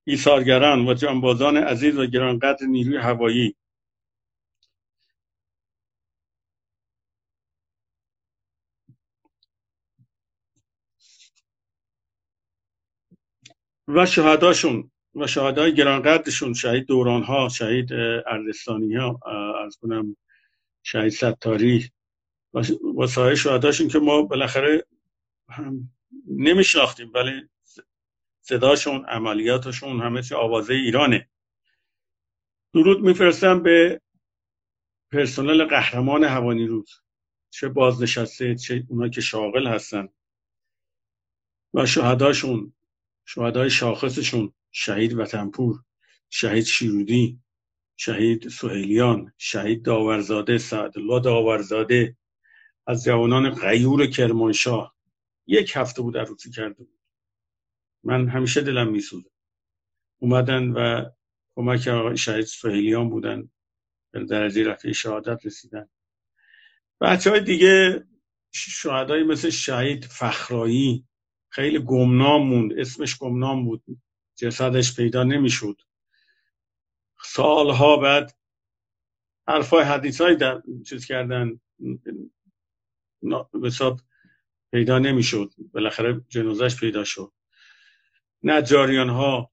ایثارگران و جانبازان عزیز و گرانقدر نیروی هوایی. و شهداشون و شهدای گرانقدرشون شهید دوران ها شهید اردستانی ها از کنم شهید ستاری و سایر شهداشون که ما بالاخره نمیشناختیم ولی صداشون عملیاتشون همه چی آوازه ایرانه. درود میفرستم به پرسنل قهرمان هوانی روز چه بازنشسته چه اونا که شاغل هستن و شهداشون شهدای شاخصشون شهید وطنپور شهید شیرودی شهید سهیلیان شهید داورزاده سعدالله داورزاده از جوانان غیور کرمانشاه. یک هفته بود عروسی کرده بود. من همیشه دلم میسوزه. اومدن و کمک آقای شهید سهیلیان بودن. به درجه رفعه شهادت رسیدن. بچه های دیگه شهدایی مثل شهید فخرایی خیلی گمنام موند. اسمش گمنام بود. جسدش پیدا نمی‌شد. سالها بعد حرفای حدیث های در چیز کردن. حساب پیدا نمی‌شد. بالاخره جنازش پیدا شد. نجاریان ها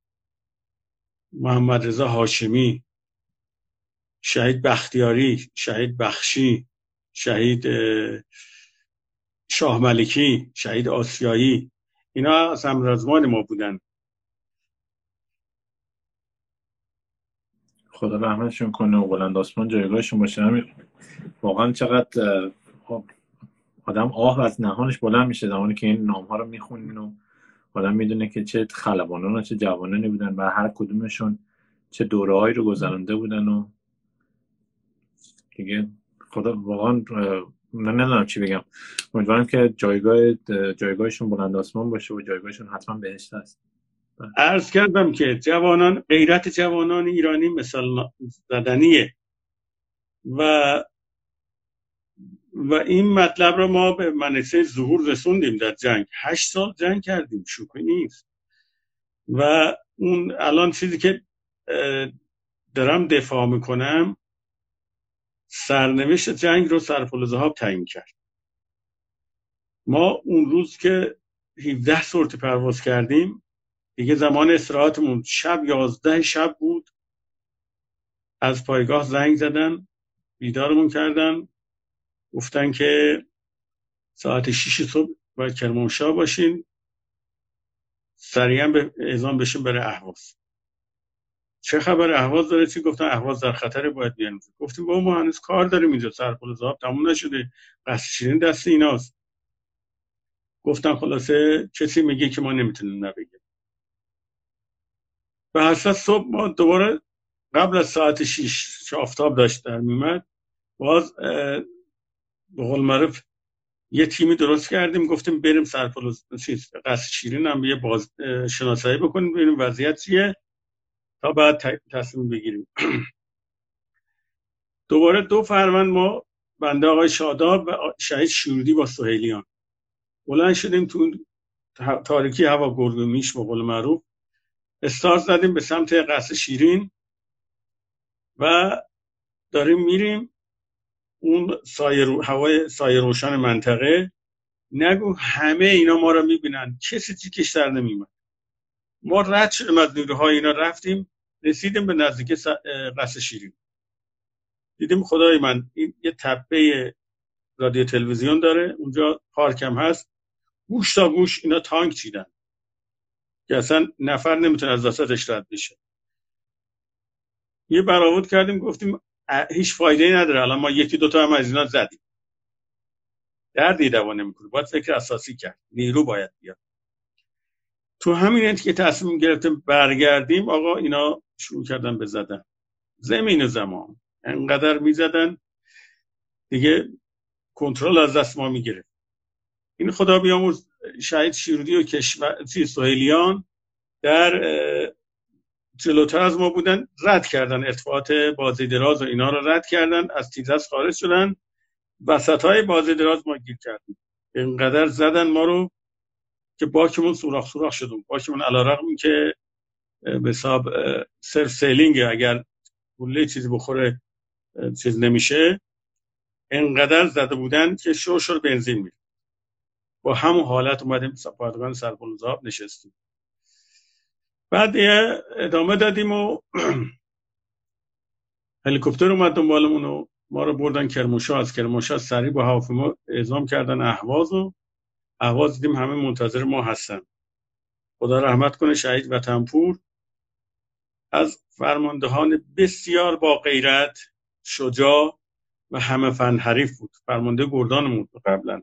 محمد رضا هاشمی شهید بختیاری شهید بخشی شهید شاه ملکی شهید آسیایی اینا از همرازمان ما بودن. خدا رحمتشون کنه و بلند آسمان جایگاهشون باشه. واقعا چقدر آدم آه از نهانش بلند میشه زمانی که این نام ها رو می‌خونین و آدم می‌دونه که چه خلبانان و چه جوانانی بودن و هر کدومشون چه دورههایی رو گذرانده بودن و دیگه خدا واقعا من نمی‌دونم چی بگم. امیدوارم که جایگاه جایگاهشون بلند آسمان باشه و جایگاهشون حتما بهشت هست. عرض کردم که جوانان غیرت جوانان ایرانی مثال زدنیه. و و این مطلب رو ما به منصه ظهور رسوندیم در جنگ. هشت سال جنگ کردیم شوخی نیست. و اون الان چیزی که دارم دفاع می‌کنم سرنوشت جنگ رو سرپل زهاب تعیین کرد. ما اون روز که 17 سورت پرواز کردیم دیگه زمان استراحتمون شب یازده شب بود. از پایگاه زنگ زدن بیدارمون کردن. گفتن که ساعت 6 صبح باید کرمانشاه باشین. سریعا به اعزام بشین برای اهواز. چه خبر؟ اهواز داره چی گفتن؟ اهواز در خطر باید بیان. گفتیم با ما هنوز کار داریم اینجا. سرپل زاب تموم نشده. قصد شیرین دست ایناست. گفتن خلاصه کسی میگه که ما نمی‌تونیم نبگیم. و حسد صبح ما دوباره قبل از ساعت 6 که آفتاب داشت در میمد باز به قول معروف یه تیمی درست کردیم. گفتیم بریم سرپل چیز قصد شیرین هم یه باز شناسایی بکنیم ببینیم وضعیت چیه. تا بعد تصمیم بگیریم. دوباره دو فروند ما بنده آقای شاداب و شهید شورودی با سهیلیان. بلند شدیم تو تاریکی هوا گرگ میش به قول معروف. استارت زدیم به سمت قصد شیرین و داریم میریم اون سایه هوای سایه روشن منطقه. نگو همه اینا ما رو می‌بینن. کسی تیکش در نمیمد ما رد شدیم از نیروهای اینا رفتیم رسیدیم به نزدیک قصد شیرین. دیدیم خدای من این یه تپه رادیو تلویزیون داره اونجا پارکم هست. گوش تا گوش اینا تانک چیدن. که اصلا نفر نمی‌تونه از وسطش رد بشه. یه برآورد کردیم گفتیم هیچ فایده ای نداره الان ما یکی دوتا هم از اینا زدیم. دردی دوا نمی‌کنه باید فکر اساسی کرد. نیرو باید بیاد. تو همین که تصمیم گرفتیم برگردیم آقا اینا شروع کردن به زدن. زمین زمان. انقدر می‌زدن دیگه کنترل از دست ما می‌گیره. این خدا بیاموز شهید شیرودی و کشور سوهیلیان در جلوتر از ما بودن رد کردن. ارتفاعات بازی دراز و اینا رو رد کردن از تیررس خارج شدن. وسط های بازی دراز ما گیر کردیم اینقدر زدن ما رو که باکمون سوراخ سوراخ شدیم باکمون علی رغم که به حساب self sealing اگر گلوله چیزی بخوره چیز نمیشه انقدر زده بودن که شر شر بنزین میره با همون حالت اومدیم پادگان سربلوزاب نشستیم. بعد ادامه دادیم و هلیکوپتر اومد دنبالمون و ما رو بردن کرموشا از کرموشا سریع با هواپیما اعزام کردن اهواز و اهواز دیدیم همه منتظر ما هستن. خدا رحمت کنه شهید وطنپور. از فرماندهان بسیار با غیرت شجاع و همه فن حریف بود. فرمانده گردان بود قبلا.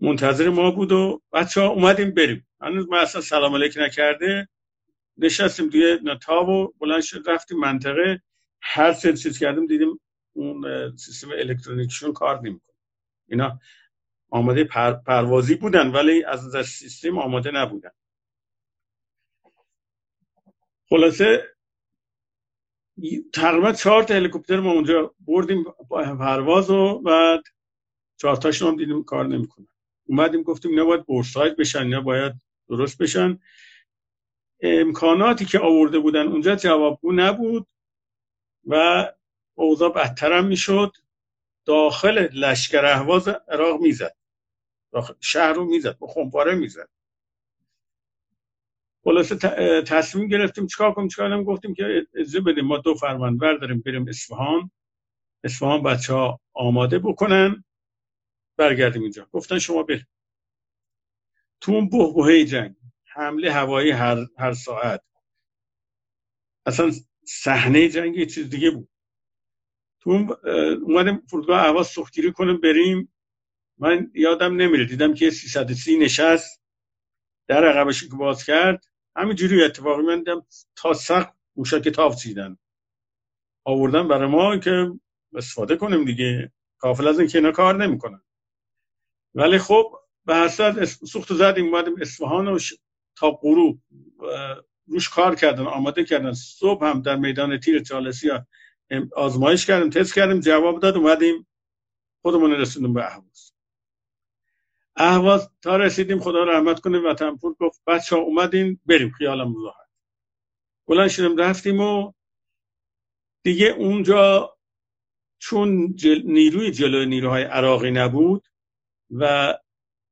منتظر ما بود و بچه ها اومدیم بریم. هنوز ما اصلا سلام علیک نکرده. نشستیم توی نتاب و بلند شد رفتیم منطقه. هر سر چیز کردیم دیدیم اون سیستم الکترونیکشون کار نمی‌کنه. اینا آماده پر، پروازی بودن ولی از نظر سیستم آماده نبودن. خلاصه تقریبا چهار تا هلیکوپتر ما اونجا بردیم پرواز و بعد چهار تاشون هم دیدیم کار نمی‌کنن. اومدیم گفتیم اینا باید بورسایت بشن اینا باید درست بشن. امکاناتی که آورده بودن اونجا جوابگو نبود و اوضاع بدتر هم می‌شد. داخل لشکر اهواز عراق می‌زد. شهر رو می‌زد با خمپاره می‌زد. خلاصه تصمیم گرفتیم چیکار کنیم چیکار کنیم گفتیم که اجازه بدیم ما دو فرمانبر داریم بریم اصفهان. اصفهان بچه ها آماده بکنن برگردیم اینجا. گفتن شما بریم. تو اون بهبهه جنگ حمله هوایی هر, هر ساعت. اصلا صحنه جنگ یه چیز دیگه بود. تو اومدیم فرودگاه اهواز سختگیری کنیم بریم. من یادم نمیره. دیدم که 330 نشست در عقبش که باز کرد. همینجوری اتفاقی من دیدم تا سخت موشک تاف چیدن. آوردن برای ما که استفاده کنیم دیگه. کافل از این که اینا کار نمی‌کنن. ولی خب به حسد سوخت زدیم اومدیم اصفهان تا غروب روش کار کردن آماده کردن. صبح هم در میدان تیر چالسی آزمایش کردیم تست کردیم جواب داد اومدیم. خودمون رسیدیم به اهواز. اهواز تا رسیدیم خدا رحمت کنه وطنپور گفت بچه ها اومدین بریم خیالم راحت. بلند شدیم رفتیم و دیگه اونجا چون جل... نیروی جلوی نیروهای عراقی نبود و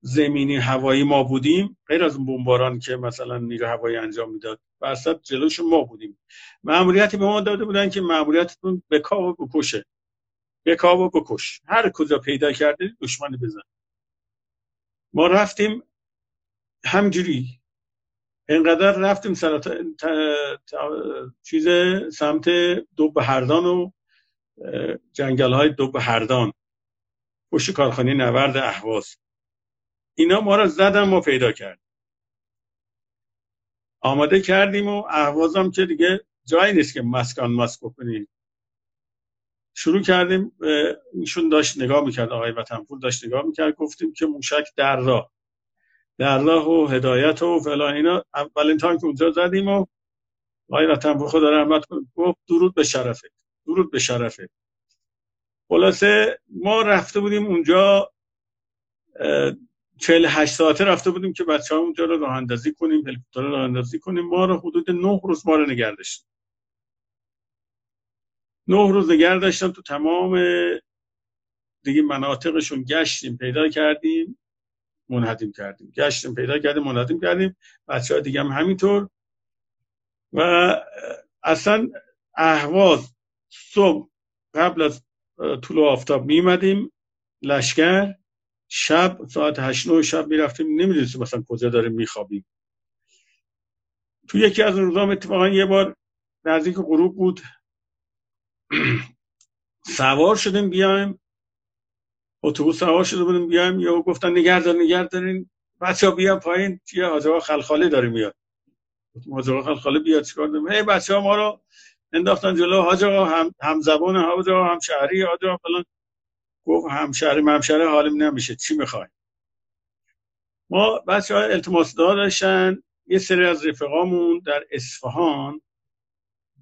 زمینی هوایی ما بودیم غیر از اون بمباران که مثلا نیرو هوایی انجام می‌داد وسط جلوش ما بودیم. معمولیتی به ما داده بودن که معمولیتتون بکا و بکشه بکا و بکش هر کجا پیدا کرده دشمن بزن. ما رفتیم همجوری. اینقدر رفتیم سر چیز سمت دو هردان و جنگل های دو هردان پشت کارخانه نورد اهواز. اینا ما را زدن ما پیدا کرد آماده کردیم و اهوازم که دیگه جایی نیست که مسکان ماسک بکنیم شروع کردیم ایشون داشت نگاه می‌کرد آقای وطنپور داشت نگاه می‌کرد گفتیم که موشک در راه. در راه و هدایت و فلان اینا. اولین تایم که اونجا زدیم و آقای وطنپور خدا رحمت کنه گفت درود به شرفه. درود به شرفه. خلاصه ما رفته بودیم اونجا چهل هشت ساعته رفته بودیم که بچه ها اونجا رو راه اندازی کنیم هلیکوپتر راه اندازی کنیم. ما رو حدود نه روز ما رو نگه داشتیم. نه روز نگه داشتم تو تمام دیگه مناطقشون گشتیم پیدا کردیم منهدیم کردیم. گشتیم پیدا کردیم منهدیم کردیم. بچه ها دیگه هم همینطور. و اصلا اهواز صبح قبل از طلوع آفتاب میمدیم لشکر شب ساعت هشت 9 شب می‌رفتیم. نمی‌دونستیم مثلا کجا داریم میخوابیم. تو یکی از روزام اتفاقا یه بار نزدیک غروب بود. سوار شدیم بیایم. اتوبوس سوار شده بودیم بیایم. یا گفتن نگردار نگردارین بچه ها بیا پایین. یه حاجه خلخاله داره میاد. حاجه خلخاله بیاد چیکار داریم هی بچه ما رو انداختن جلو. حاجه هم هم زبان حاجه هم شهری حاجه فلان. گفت همشهری ممشهری حالیم نمیشه. چی می‌خوای ما بچه ها التماس داشتن. یه سری از رفقامون در اصفهان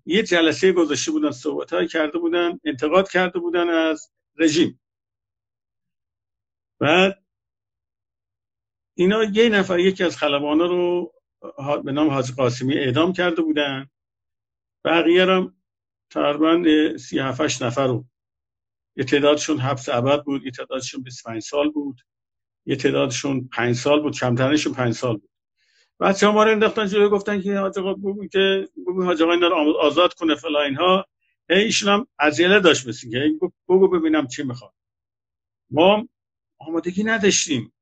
یه جلسه گذاشته بودن صحبت کرده بودن انتقاد کرده بودن از رژیم. بعد اینا یه نفر یکی از خلبانا رو به نام حاج قاسمی اعدام کرده بودن. بقیه هم تقریبا سی هفتش نفر رو. یه تعدادشون حبس ابد بود یه تعدادشون 25 سال بود. یه تعدادشون 5 سال بود کمترینشون 5 سال بود. بچه ها ما رو انداختن جلوی گفتن که حاج آقا بگو که بگو حاج آقا اینا رو آزاد کنه فلا اینها. ایشون هم عجله داشت مثل که بگو ببینم چی می‌خواد. ما آمادگی نداشتیم.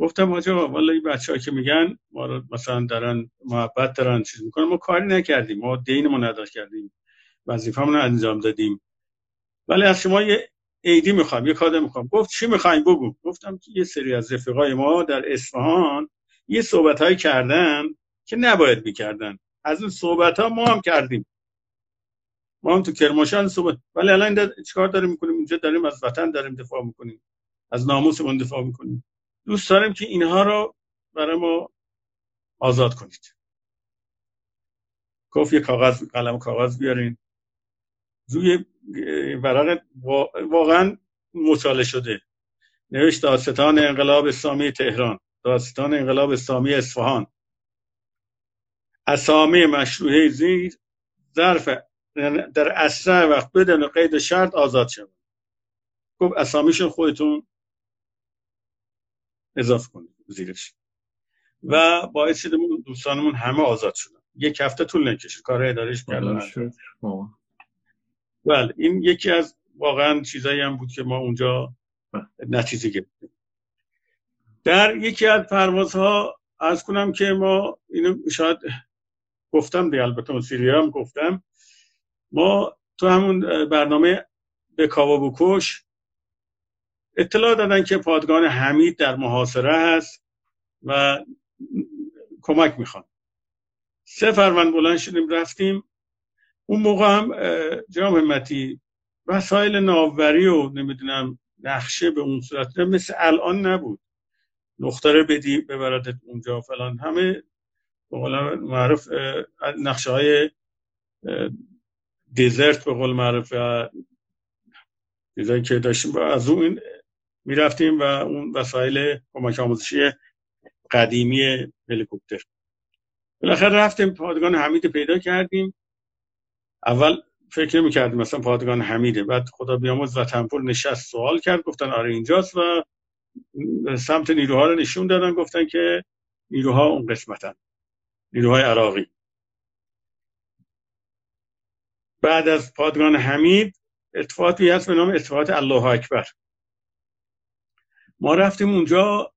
گفتم حاج آقا والا این بچه ها که میگن ما رو مثلا دارن محبت دارن چیز می‌کنن. ما کاری نکردیم. ما دینمون ادا کردیم. وظیفه‌مون رو انجام دادیم. ولی از شما یه ایدی می‌خوام یه کاده می‌خوام. گفت چی می‌خوایم بگو. گفتم که یه سری از رفقای ما در اصفهان یه صحبت های کردن که نباید می‌کردن. از اون صحبت ها ما هم کردیم. ما هم تو کرماشان صحبت ولی الان چیکار داریم می‌کنیم؟ اینجا داریم از وطن داریم دفاع می‌کنیم. از ناموسمون دفاع می‌کنیم. دوست داریم که اینها رو برای ما آزاد کنید. گفت یه کاغذ قلم کاغذ بیارین. روی ورق واقعا مطالعه شده. نوشت داستان انقلاب اسلامی تهران. داستان انقلاب اسلامی اصفهان. اسامی مشروعه زیر ظرف در اسرع وقت بدن قید شرط آزاد شد خب اسامیشون خودتون اضافه کنید زیرش. و باعث شده دوستانمون همه آزاد شدن. یک هفته طول نکشید. کار ادارش کردن. بله این یکی از واقعا چیزایی هم بود که ما اونجا نتیجه گرفتیم. در یکی از پروازها از کنم که ما اینو شاید گفتم دیگه البته سیریا هم گفتم. ما تو همون برنامه به کاوا بکش اطلاع دادن که پادگان حمید در محاصره هست و کمک می‌خوان. سه فروند بلند شدیم رفتیم. اون موقع هم جناب همتی وسایل ناوبری و نمی‌دونم نقشه به اون صورت مثل الان نبود. نختاره بدی ببردت اونجا فلان. همه به قول معروف نقشه های دیزرت به قول معروف چیزایی که داشتیم. از اون می‌رفتیم و اون وسایل کمک آموزشی قدیمی هلیکوپتر. بالاخره رفتیم پادگان حمید پیدا کردیم. اول فکر نمی کردیم مثلا پادگان حمیده. بعد خدا بیاموز وطنپور نشست سوال کرد گفتن آره اینجاست و سمت نیروها رو نشون دادن گفتن که نیروها اون قسمتن. نیروهای عراقی. بعد از پادگان حمید ارتفاعاتی هست به نام ارتفاعات الله اکبر. ما رفتیم اونجا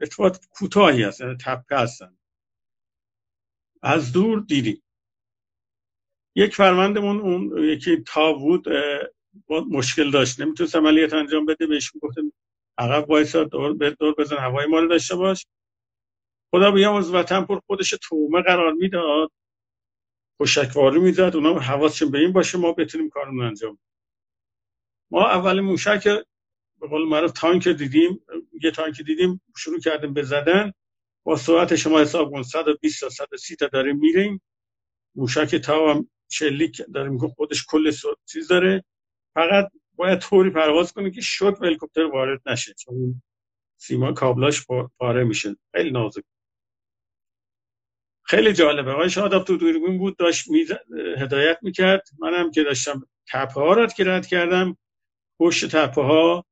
ارتفاعات کوتاهی هست یعنی تپه هستن. از دور دیدیم. یک فرمندمون اون یکی تا بود مشکل داشت. نمی‌تونست عملیات انجام بده بهش گفتم عقب وایسا دور, دور بزن هوای ما رو داشته باش. خدا بیامرز وطن پر خودش تومه قرار می‌داد. خوشکواری می‌زد. اونا حواسشون به این باشه ما بتونیم کارمون انجام ما اول موشک به قول معروف تانک دیدیم. یه تانک دیدیم شروع کردیم به زدن. با سرعت شما حساب کن 120 تا 130 تا داریم میریم. موشک تا هم شلیک داریم که خودش کل چیز داره. فقط باید طوری پرواز کنه که شد و هلیکوپتر وارد نشه چون سیما کابلاش پاره میشه. خیلی نازک. خیلی جالبه. آقای شاداب تو دوربین بود داشت میز... هدایت می‌کرد. منم که داشتم تپه ها رد کردم پشت تپه ها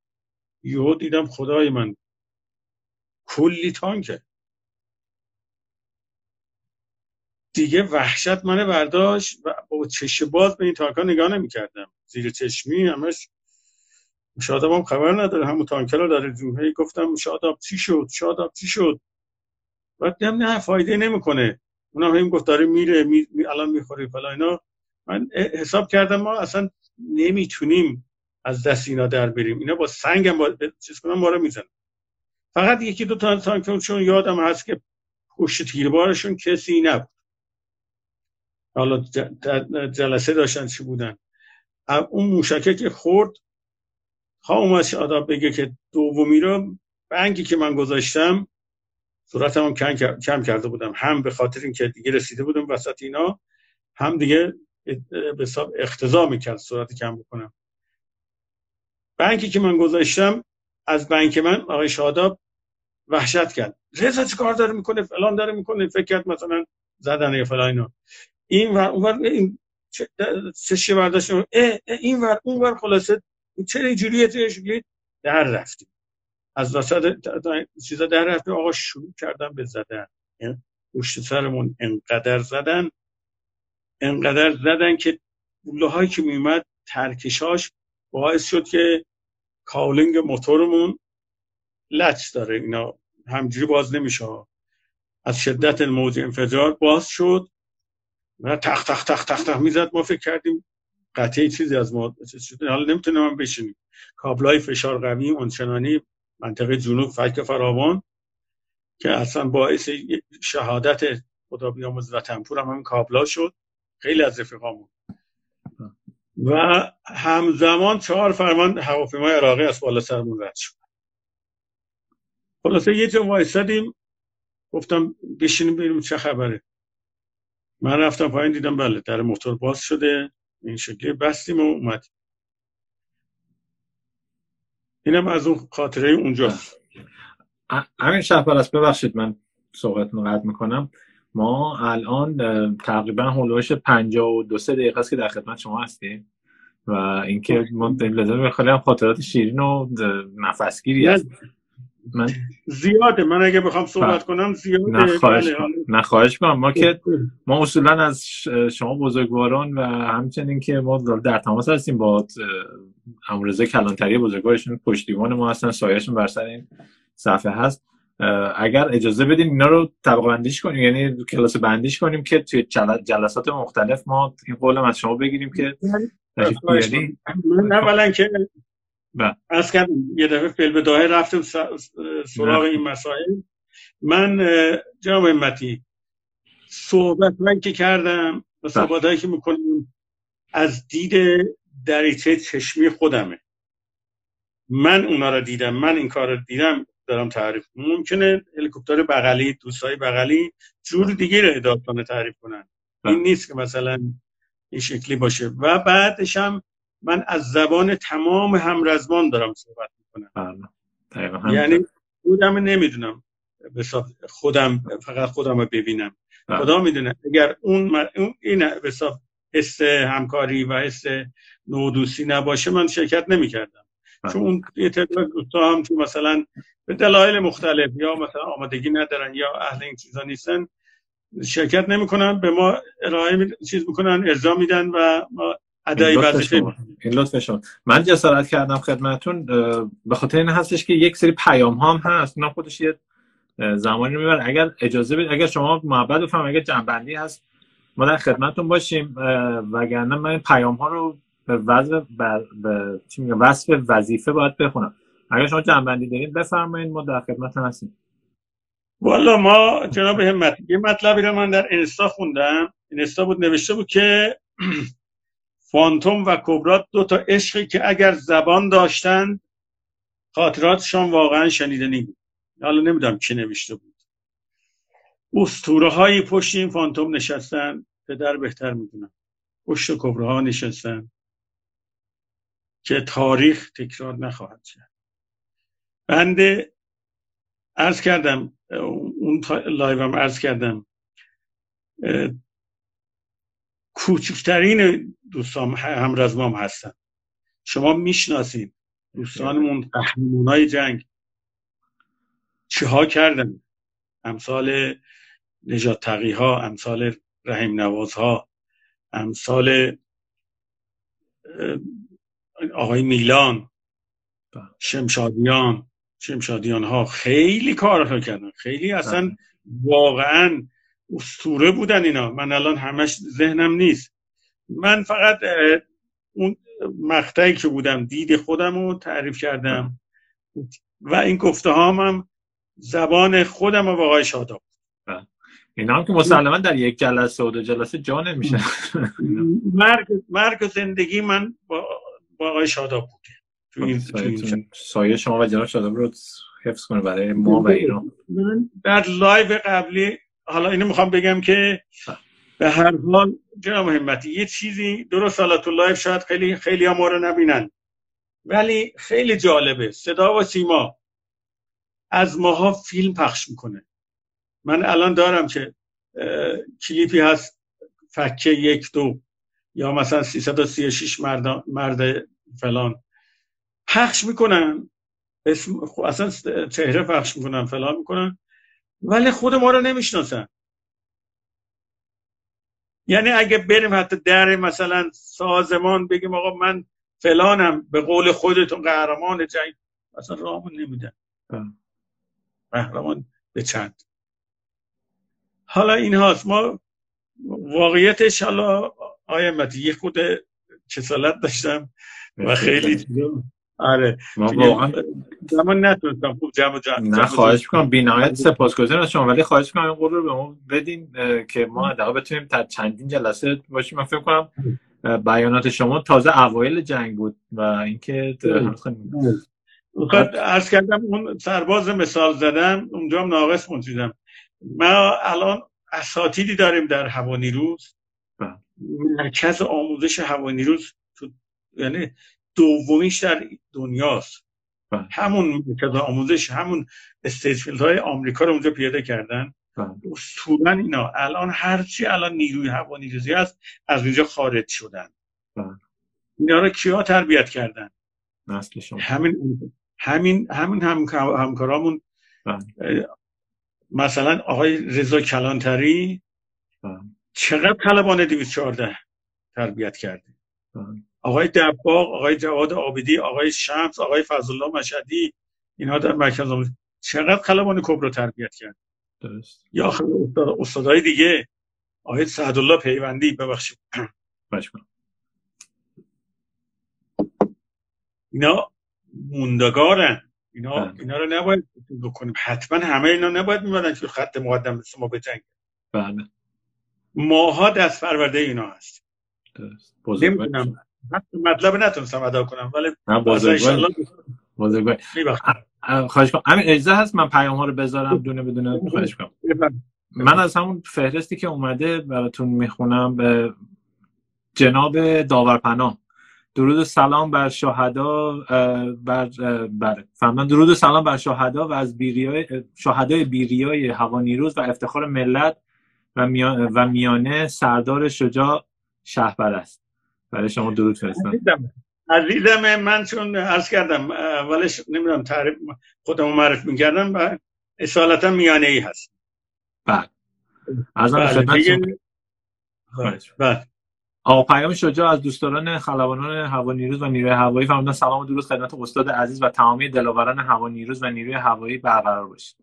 یهو دیدم خدای من کلی تانکه. دیگه وحشت منه برداشت و با چش باز به این تانکا نگاه نمی‌کردم. زیر چشمی همش شاداب هم خبر نداره. همون تانکر رو داره جوهی گفتم شاداب چی شد شاداب چی شد. بعد دیدم نه فایده نمی‌کنه. اونم هم گفت داره میره می... الان می‌خوره فلا اینا. من حساب کردم ما اصلا نمی‌تونیم از دست اینا در بریم. اینا با سنگ هم با چیز کنم ما رو فقط یکی دو تا تانکشون یادم هست که پشت تیربارشون کسی نبود. حالا جلسه داشتن چی بودن. اون موشکه که خورد خواهم آداب بگه که دومی رو بنگی که من گذاشتم صورتم هم کم, کرده بودم. هم به خاطر اینکه دیگه رسیده بودم وسط اینا هم دیگه به حساب اختضا می‌کرد صورت کم بکنم. بنکی که من گذاشتم از بنک من آقای شاداب وحشت کرد. رضا چه کار داره می‌کنه؟ فلان داره می‌کنه. فکر کرد مثلا زدن یا فلان اینا. این ور اون ور این چه برداشت این ور اون ور خلاصه چه اینجوریه چه در رفتیم. از وسط چیزا در رفتیم. آقا شروع کردن به زدن. پشت سرمون انقدر زدن. انقدر زدن که بوله که میومد ترکشاش باعث شد که کاولینگ موتورمون لچ داره. اینا همجوری باز نمیشه. از شدت موج انفجار باز شد. و تخت تخت تخت تخت تخ می‌زد. ما فکر کردیم قطعه چیزی از ما حالا نمی‌تونم من بشینیم. کابلای فشار قوی اونچنانی منطقه جنوب فک فراوان که اصلا باعث شهادت خدا بیاموز و تنپور هم همین کابلا شد. خیلی از رفیقامون. و همزمان چهار فرمان هواپیمای عراقی از بالا سرمون رد شد. خلاصه یه جا وایسادیم گفتم بشینیم ببینیم چه خبره. من رفتم پایین دیدم بله در موتور باز شده. این شکلی بستیم و اومد اینم از اون خاطره اونجا. همین شهبر است. ببخشید من صحبت قطع می‌کنم. ما الان تقریبا هلوش 52 سه دقیقه است که در خدمت شما هستیم و اینکه ما لازم خیلی هم خاطرات شیرین و نفسگیری هست من زیاده. من اگه بخوام صحبت کنم زیاده. نه خواهش کنم. ما که ما اصولا از شما بزرگواران و همچنین که ما در تماس هستیم با امروزه کلانتری بزرگوارشون پشتیبان ما هستن سایهشون بر سر این صفحه هست. اگر اجازه بدیم اینا رو طبقه بندیش کنیم یعنی کلاس بندیش کنیم که توی جلسات مختلف ما این قولم از شما بگیریم که من اولا که از کردم یه دفعه فیل به داهه رفتم سراغ این مسائل. من جناب امتی صحبت من که کردم و صحبت که می‌کنم از دید دریچه چشمی خودمه. من اونا رو دیدم من این کار رو دیدم دارم تعریف ممکنه هلیکوپتر بغلی دوستای بغلی جور دیگه رو اداره تعریف کنن. این نیست که مثلا این شکلی باشه. و بعدش هم من از زبان تمام همرزمان دارم صحبت می‌کنم بله. یعنی خودم نمی‌دونم خودم فقط خودم رو ببینم بله. خدا می‌دونه اگر اون, این به حس همکاری و حس نودوسی نباشه من شرکت نمی‌کردم بله. چون اون یه تعداد دوستا هم که مثلا به دلایل مختلف یا مثلا آمادگی ندارن یا اهل این چیزا نیستن شرکت نمی‌کنن به ما ارائه چیز می‌کنن ارضا میدن و ما ادای وظیفه این لطف شما من جسارت کردم خدمتون به خاطر این هستش که یک سری پیام هم هست. اونا خودش یه زمانی می‌بره اگر اجازه بدید اگر شما محبت بفهم اگر جنبندی هست ما در خدمتون باشیم. وگرنه من این پیام ها رو به وضع به چی میگم وصف وظیفه باید بخونم. اگر شما جنبندی دارین بفرمایید ما در خدمت هستیم. والا ما جناب همت یه مطلبی رو من در اینستا خوندم. اینستا بود نوشته بود که فانتوم و کبرات دو تا عشقی که اگر زبان داشتن خاطراتشان واقعا شنیدنی بود حالا نمی‌دونم کی نوشته بود. استوره هایی پشت این فانتوم نشستن. پدر بهتر می‌دونم پشت کبره ها نشستن. که تاریخ تکرار نخواهد شد بنده ارز کردم اون لایوم ارز کردم. کوچکترین دوستان همرزمام هستن. شما می‌شناسید دوستانمون های جنگ. چه ها کردن؟ امثال نجات تقی ها امثال رحیم نواز ها امثال آقای میلان بله. شمشادیان. شمشادیان ها خیلی کار کردن. خیلی اصلا بله. واقعا استوره بودن اینا. من الان همش ذهنم نیست. من فقط اون مقطعی که بودم دید خودم رو تعریف کردم. و این گفته هم زبان خودم و آقای شاداب. اینا هم که مسلما در یک جلسه و دو جلسه جا نمیشه مرگ, مرگ زندگی من با, با آقای شاداب بوده سایه شما و جناب شاداب رو حفظ کنه برای ما و ایران. من در live قبلی حالا اینو می‌خوام بگم که به هر حال جناب محمدی یه چیزی درست تو live شاید خیلی خیلی ما رو نبینن. ولی خیلی جالبه. صدا و سیما از ماها فیلم پخش می‌کنه. من الان دارم که کلیپی هست فکه یک دو. یا مثلا 336 مرد, مرد فلان. پخش می‌کنن. اسم اصلا چهره پخش می‌کنن فلان می‌کنن. ولی خود ما رو نمی‌شناسن. یعنی اگه بریم حتی در مثلا سازمان بگیم آقا من فلانم به قول خودتون قهرمان جنگ اصلا راهمون نمیدن. قهرمان به چند. حالا این هاست. ما واقعیتش حالا آیا یه خود کسالت داشتم و خیلی آره. ما واقعا زمان نتونستم. خوب جمع جمع نه خواهش می‌کنم. بینایت سپاسگزارم از شما. ولی خواهش می‌کنم این قول رو به ما بدین که ما حداقل بتونیم تا چندین جلسه باشیم. من فکر کنم بیانات شما تازه اوایل جنگ بود و اینکه عرض کردم اون سرباز مثال زدم اونجا هم ناقص منتیدم ما الان اساتیدی داریم در هوانیروز. بله. مرکز آموزش هوانیروز تو یعنی دومیش در دنیاست. بله. همون مرکز آموزش همون استیتفیلد های آمریکا رو اونجا پیاده کردن. بله. اصولا اینا. الان هرچی الان نیروی هوانیروزی هست از اونجا خارج شدن. اینا رو کیا تربیت کردن؟ همین همین همین همکارامون. مثلا آقای رضا کلانتری. چقدر طلبان 214 تربیت کرده آقای دباغ آقای جواد آبدی آقای شمس آقای فضلالله مشهدی اینها در مرکز آموزش. چقدر طلبان کبرا تربیت کرد؟ درست. یا استادای دیگه. آقای سعدالله پیوندی ببخشید. اینا موندگارن. اینا بله. اینا رو نباید بکنیم. حتما همه اینا نباید میمدن که خط مقدم ما بجنگن بله. ماها دست پرورده اینا هست. نمی‌دونم. مطلب نتونستم ادا کنم ولی خواهش کنم همین اجازه هست من پیام ها رو بذارم دونه بدونه خواهش کنم من از همون فهرستی که اومده براتون می‌خونم به جناب داورپناه. درود سلام بر شهدا بر بر فهمن درود سلام بر شهدا و از بیریای شهدای بیریای هوانیروز و افتخار ملت و, و میانه سردار شجاع شهبر است. برای شما درود فرستم. عزیزم من چون عرض کردم اولش نمی‌دونم تعریف خودم معرف می‌کردم و اصالتا میانه ای هست. بله. از بله, بله. آقا پیام شجاع از دوستداران خلبانان هوا نیروز و نیروی هوایی فرمودن سلام و درود خدمت استاد عزیز و تمامی دلاوران هوا نیروز و نیروی هوایی برقرار باشید.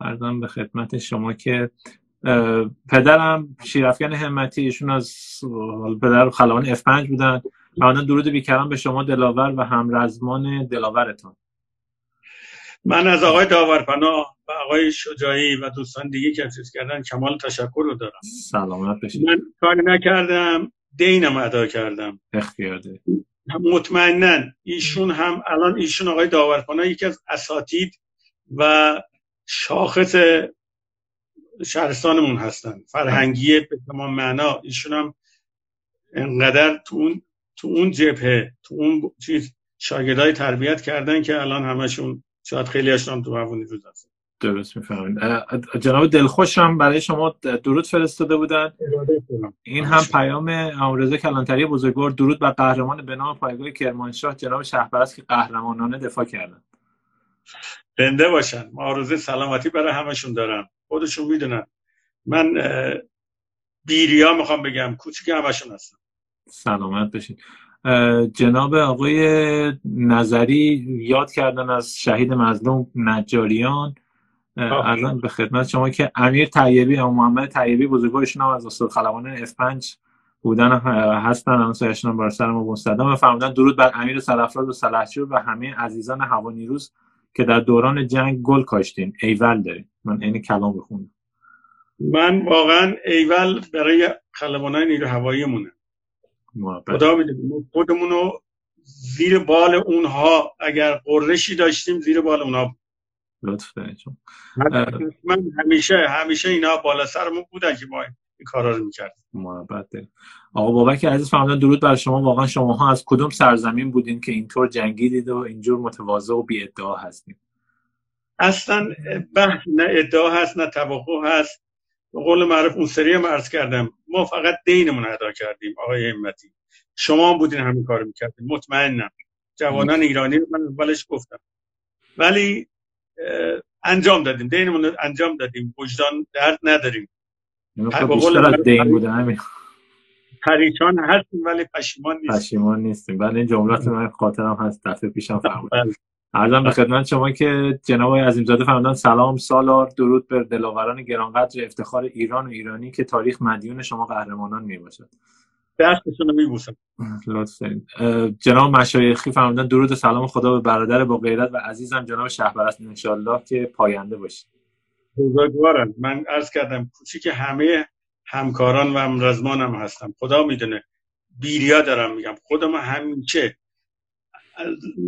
ارزم به خدمت شما که پدرم شیرافگن همتی ایشون از پدر خلبان اف 5 بودن فرمودن درود بیکران به شما دلاور و همرزمان دلاورتان. من از آقای داورپناه و آقای شجاعی و دوستان دیگه که چیز کردن کمال تشکر رو دارم. سلامت بشید من کاری نکردم دینم ادا کردم. اختیار مطمئنا ایشون هم الان ایشون آقای داورپناه یکی از اساتید و شاخص شهرستانمون هستن. فرهنگی به تمام معنا ایشون هم انقدر تو اون تو اون جبهه تو اون چیز شاگردای تربیت کردن که الان همشون شاید خیلی هاشون تو هوانی روز هستن. درست می‌فهمید. جناب دلخوش هم برای شما درود فرستاده بودن. این هم پیام امروزه کلانتری بزرگوار. درود بر قهرمان به نام پایگاه کرمانشاه جناب شهرپرست که قهرمانانه دفاع کردن. بنده باشن. معارضه سلامتی برای همشون دارم. خودشون می‌دونن. من بیریا می‌خوام بگم. کوچیک همشون هستم. سلامت بشین. جناب آقای نظری یاد کردن از شهید مظلوم نجاریان. الان به خدمت شما که امیر طیبی یا محمد طیبی بزرگوارشون هم از استاد خلبان F5 بودن هستن. هم سایشون بر سر ما مستدام. و فرمودن درود بر امیر سلفراز و سلحجور و همه عزیزان هوا نیروز که در دوران جنگ گل کاشتین ایول داریم. من این کلام بخونم من واقعا ایول برای خلبانای نیرو هوایی مونه خدا خودمون رو زیر بال اونها اگر قرشی داشتیم زیر بال اونها لطف من همیشه همیشه اینا بالا سرمون بودن که ما این کارا رو می‌کرد محبت آقا بابک عزیز فرمودن درود بر شما. واقعا شماها از کدوم سرزمین بودین که اینطور جنگیدید و اینجور متواضع و بی ادعا هستید اصلا بحث نه ادعا هست نه توقع هست. به قول معروف اون سری هم عرض کردم. ما فقط دینمون ادا کردیم آقای همتی. شما هم بودین همین کارو می‌کردیم مطمئنم. جوانان ایرانی من اولش گفتم. ولی انجام دادیم. دینمون انجام دادیم. وجدان درد نداریم. خب بیشتر از دین بوده همین. پریشان هستیم ولی پشیمان نیستیم. پشیمان نیستیم. بله این جملات من خاطرم هست دفعه پیشم فرمود ارزم به خدمت شما که جناب آقای عظیمزاده فرمودن سلام سالار درود بر دلاوران گرانقدر افتخار ایران و ایرانی که تاریخ مدیون شما قهرمانان می باشد دستشون میبوسم. لطف جناب مشایخی فرمودن درود سلام خدا به برادر با غیرت و عزیزم جناب شهبرست انشالله که پاینده باشید. بزرگوارم. من عرض کردم کوچیک همه همکاران و همرزمانم هستم. خدا می‌دونه. بیریا دارم میگم. خودم همیشه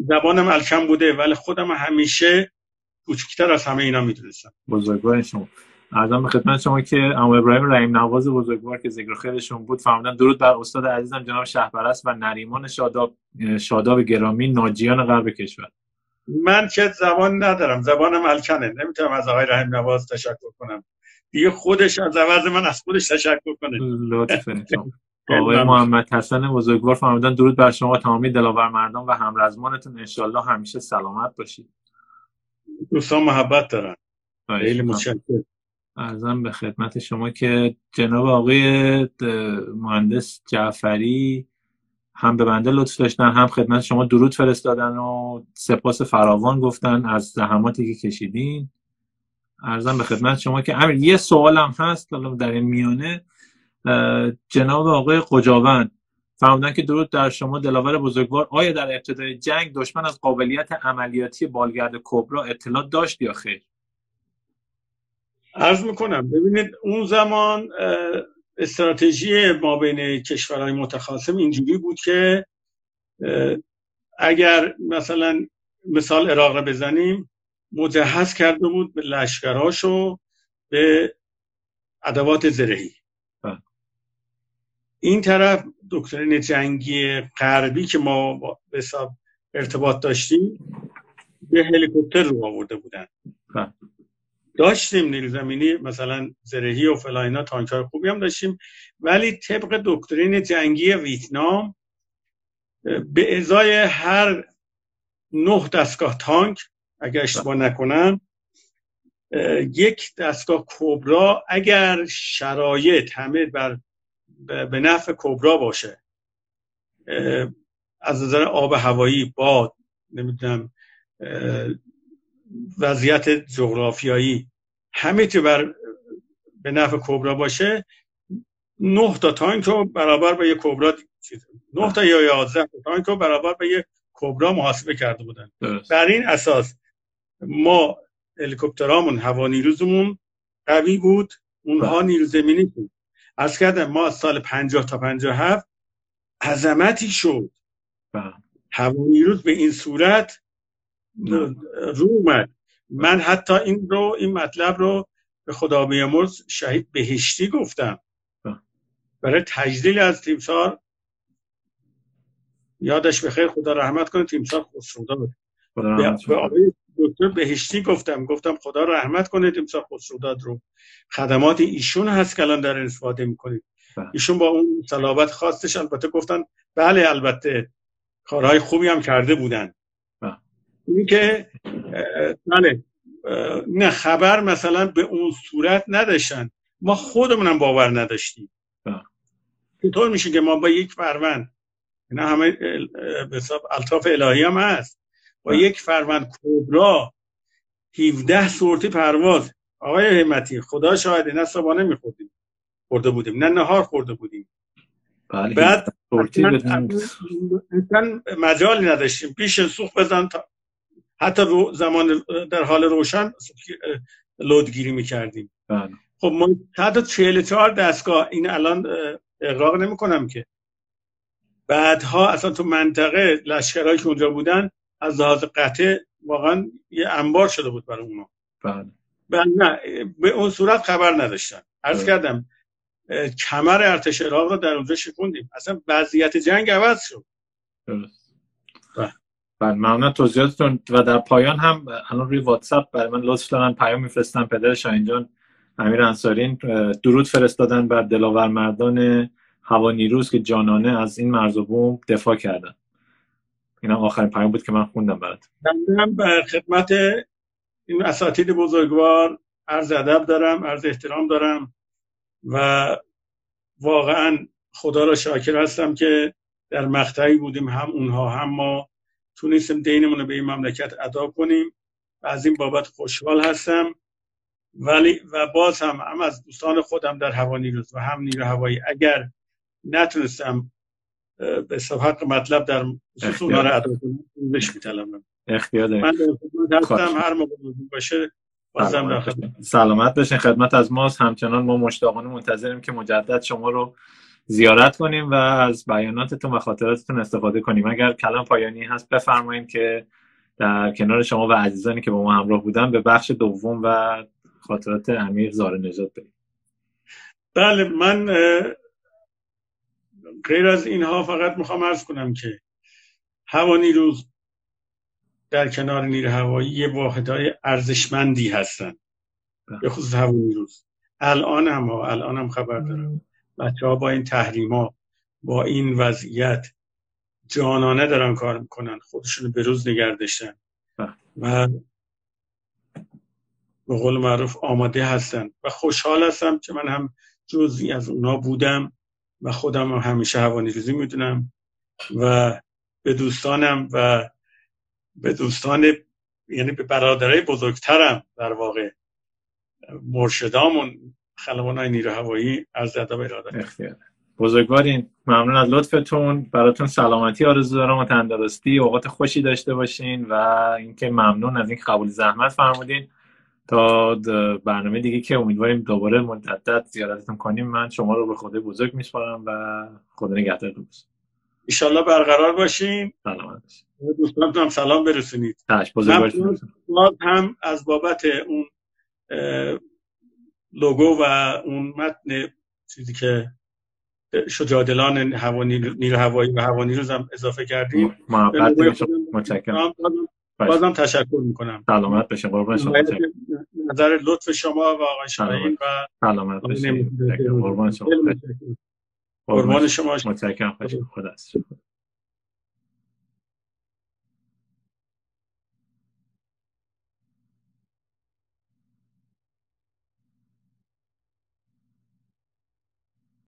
زبانم الکم بوده ولی خودم همیشه کوچکتر از همه اینا می‌دونستم. بزرگوار شما. ارزم به خدمت شما که امو ابراهیم رحیم نواز بزرگوار که ذکر خیرشون بود فرمودن درود بر استاد عزیزم جناب شهپرست و نریمان شاداب شاداب گرامی ناجیان غرب کشور. من که زبان ندارم. زبانم الکنه نمی‌تونم از آقای رحیم نواز تشکر کنم. دیگه خودش از عوض من از خودش تشکر کنه. لطفا آقای محمد حسن بزرگوار فرمودن درود بر شما تمامی دلاور مردان و همرزمانتون. انشالله همیشه سلامت باشید. دوستان محبت دارن خیلی متشکرم. ارزم به خدمت شما که جناب آقای مهندس جعفری هم به بنده لطف داشتن هم خدمت شما. درود فرستادن و سپاس فراوان گفتن از زحماتی که کشیدین. ارزم به خدمت شما که امیر یه سوالم هست در این میانه. جناب آقای قجاوند فرمودن که درود در شما دلاور بزرگوار. آیا در ابتدای جنگ دشمن از قابلیت عملیاتی بالگرد کبرا اطلاع داشت یا خیر؟ عرض می‌کنم ببینید اون زمان استراتژی ما بین کشورهای متخاصم اینجوری بود که اگر مثلا مثال عراق را بزنیم مجهز کرده بود به لشکراشو به ادوات زرهی بله. این طرف دکترین جنگی غربی که ما به حساب ارتباط داشتیم به هلیکوپتر رو آورده بودن بله. داشتیم نیرو زمینی مثلا زرهی و فلاینا تانک های خوبی هم داشتیم ولی طبق دکترین جنگی ویتنام به ازای هر نه دستگاه تانک اگر اشتباه نکنم یک دستگاه کبرا اگر شرایط همه بر به نفع کبرا باشه از نظر آب هوایی باد نمی‌دونم وضعیت جغرافیایی همه چی بر به نفع کبرا باشه نه تا تانک رو برابر با یک کبرا نه تا یا یازده تا تانک رو برابر با یک کبرا محاسبه کرده بودن. بر این اساس ما هلیکوپترامون هوا نیروزمون قوی بود اونها بله. نیرو زمینی بود. از کردم ما از سال 50 تا 57 عظمتی شد. بله. هوا نیروز به این صورت رو اومد. من حتی این رو این مطلب رو به خدا بیامرز شهید بهشتی گفتم. برای تجلیل از تیمسار یادش بخیر خدا رحمت کنه تیمسار خسرودار به آقای دکتر بهشتی گفتم گفتم خدا رحمت کنه تیمسار خسروداد رو. خدمات ایشون هست که الان در استفاده می‌کنید بله. ایشون با اون صلابت خواستش البته گفتن بله البته کارهای خوبی هم کرده بودن. این که بله نه خبر مثلا به اون صورت نداشتن. ما خودمونم باور نداشتیم. چطور میشه که ما با یک فروند نه همه به حساب الطاف الهی هم هست. با یک فروند کبرا 17 سورتی پرواز. آقای همتی خدا شاهده نه صبحانه میخوردیم. خورده بودیم. نه نهار خورده بودیم. بله بعد مجالی نداشتیم. پیش سوخت بزن تا حتی رو زمان در حال روشن لودگیری می‌کردیم. بله. خب ما حتی 44 دستگاه این الان اقراق نمی کنم که. بعدها اصلا تو منطقه لشکرهایی که اونجا بودن از لحاظ قطع واقعا یه انبار شده بود برای اونا. بله. نه به اون صورت خبر نداشتن. عرض بله. کردم کمر ارتش عراق رو در اونجا شکوندیم. اصلا وضعیت جنگ عوض شد. بله. بله ممنون توضیحاتتون. و در پایان هم الان روی واتساپ برای من لطف دارن. پیام میفرستن پدر شاهین جان امیر انصاری اه، درود فرستادن بر دلاور مردان هوا نیروز که جانانه از این مرز و بوم دفاع کردن. این هم آخرین پیام بود که من خوندم برات. من به خدمت این اساتید بزرگوار عرض ادب دارم عرض احترام دارم و واقعا خدا را شاکر هستم که در مقطعی بودیم هم اونها هم ما. تونستیم دینمون رو به این مملکت ادا کنیم و از این بابت خوشحال هستم. ولی و باز هم هم از دوستان خودم در هوا نیروز و هم نیرو هوایی. اگر نتونستم به حق مطلب در خصوص اونها رو ادا کنم پوزش می‌طلبم اختیار. من. هستم هر موقع باشه بازم سلامت باشین. خدمت از ماست. همچنان ما مشتاقانه منتظریم که مجدد شما رو زیارت کنیم و از بیاناتتون و خاطراتتون استفاده کنیم. اگر کلام پایانی هست بفرمایید که در کنار شما و عزیزانی که با ما همراه بودن به بخش دوم و خاطرات امیر زار نجات بریم. بله من غیر از اینها فقط می‌خوام عرض کنم که هوا نیروز در کنار نیرو هوایی یه واحدهای ارزشمندی هستن. بله. به خصوص هوا نیروز الان هم ها الان هم خبر دارم. بچه ها با این تحریما با این وضعیت جانانه دارن کار می‌کنن. خودشون به روز نگر داشتن. بله. و به قول معروف آماده هستن. و خوشحال هستم که من هم جزئی از اونا بودم. و خودم هم همیشه هوانی روزی می‌دونم و به دوستانم و به دوستان یعنی به برادرای بزرگترم در واقع مرشدامون خلبان های نیرو هوایی از ادب اختیار بزرگوارین ممنون از لطفتون. براتون سلامتی آرزو دارم و تندرستی اوقات خوشی داشته باشین و اینکه ممنون از این قبول زحمت فرمودین. تا برنامه دیگه که امیدواریم دوباره مجدد زیارتتون کنیم من شما رو به خدای بزرگ میسپارم و خدا نگهدارتون باشه ایشالله برقرار باشین سلامت دوستانتون هم سلام برسونید. باز هم از بابت اون لوگو و اون متن چیزی که شجاعدلان هوانی نیرو هوایی و هوانی روز هم اضافه کردیم. محبت متشکرم. بازم- تشکر می‌کنم. سلامت باشین قربان شما. نظر لطف شما و آقای شاهین و سلامت متشکرم. قربان شما. قربان شما. متشکرم. خدا.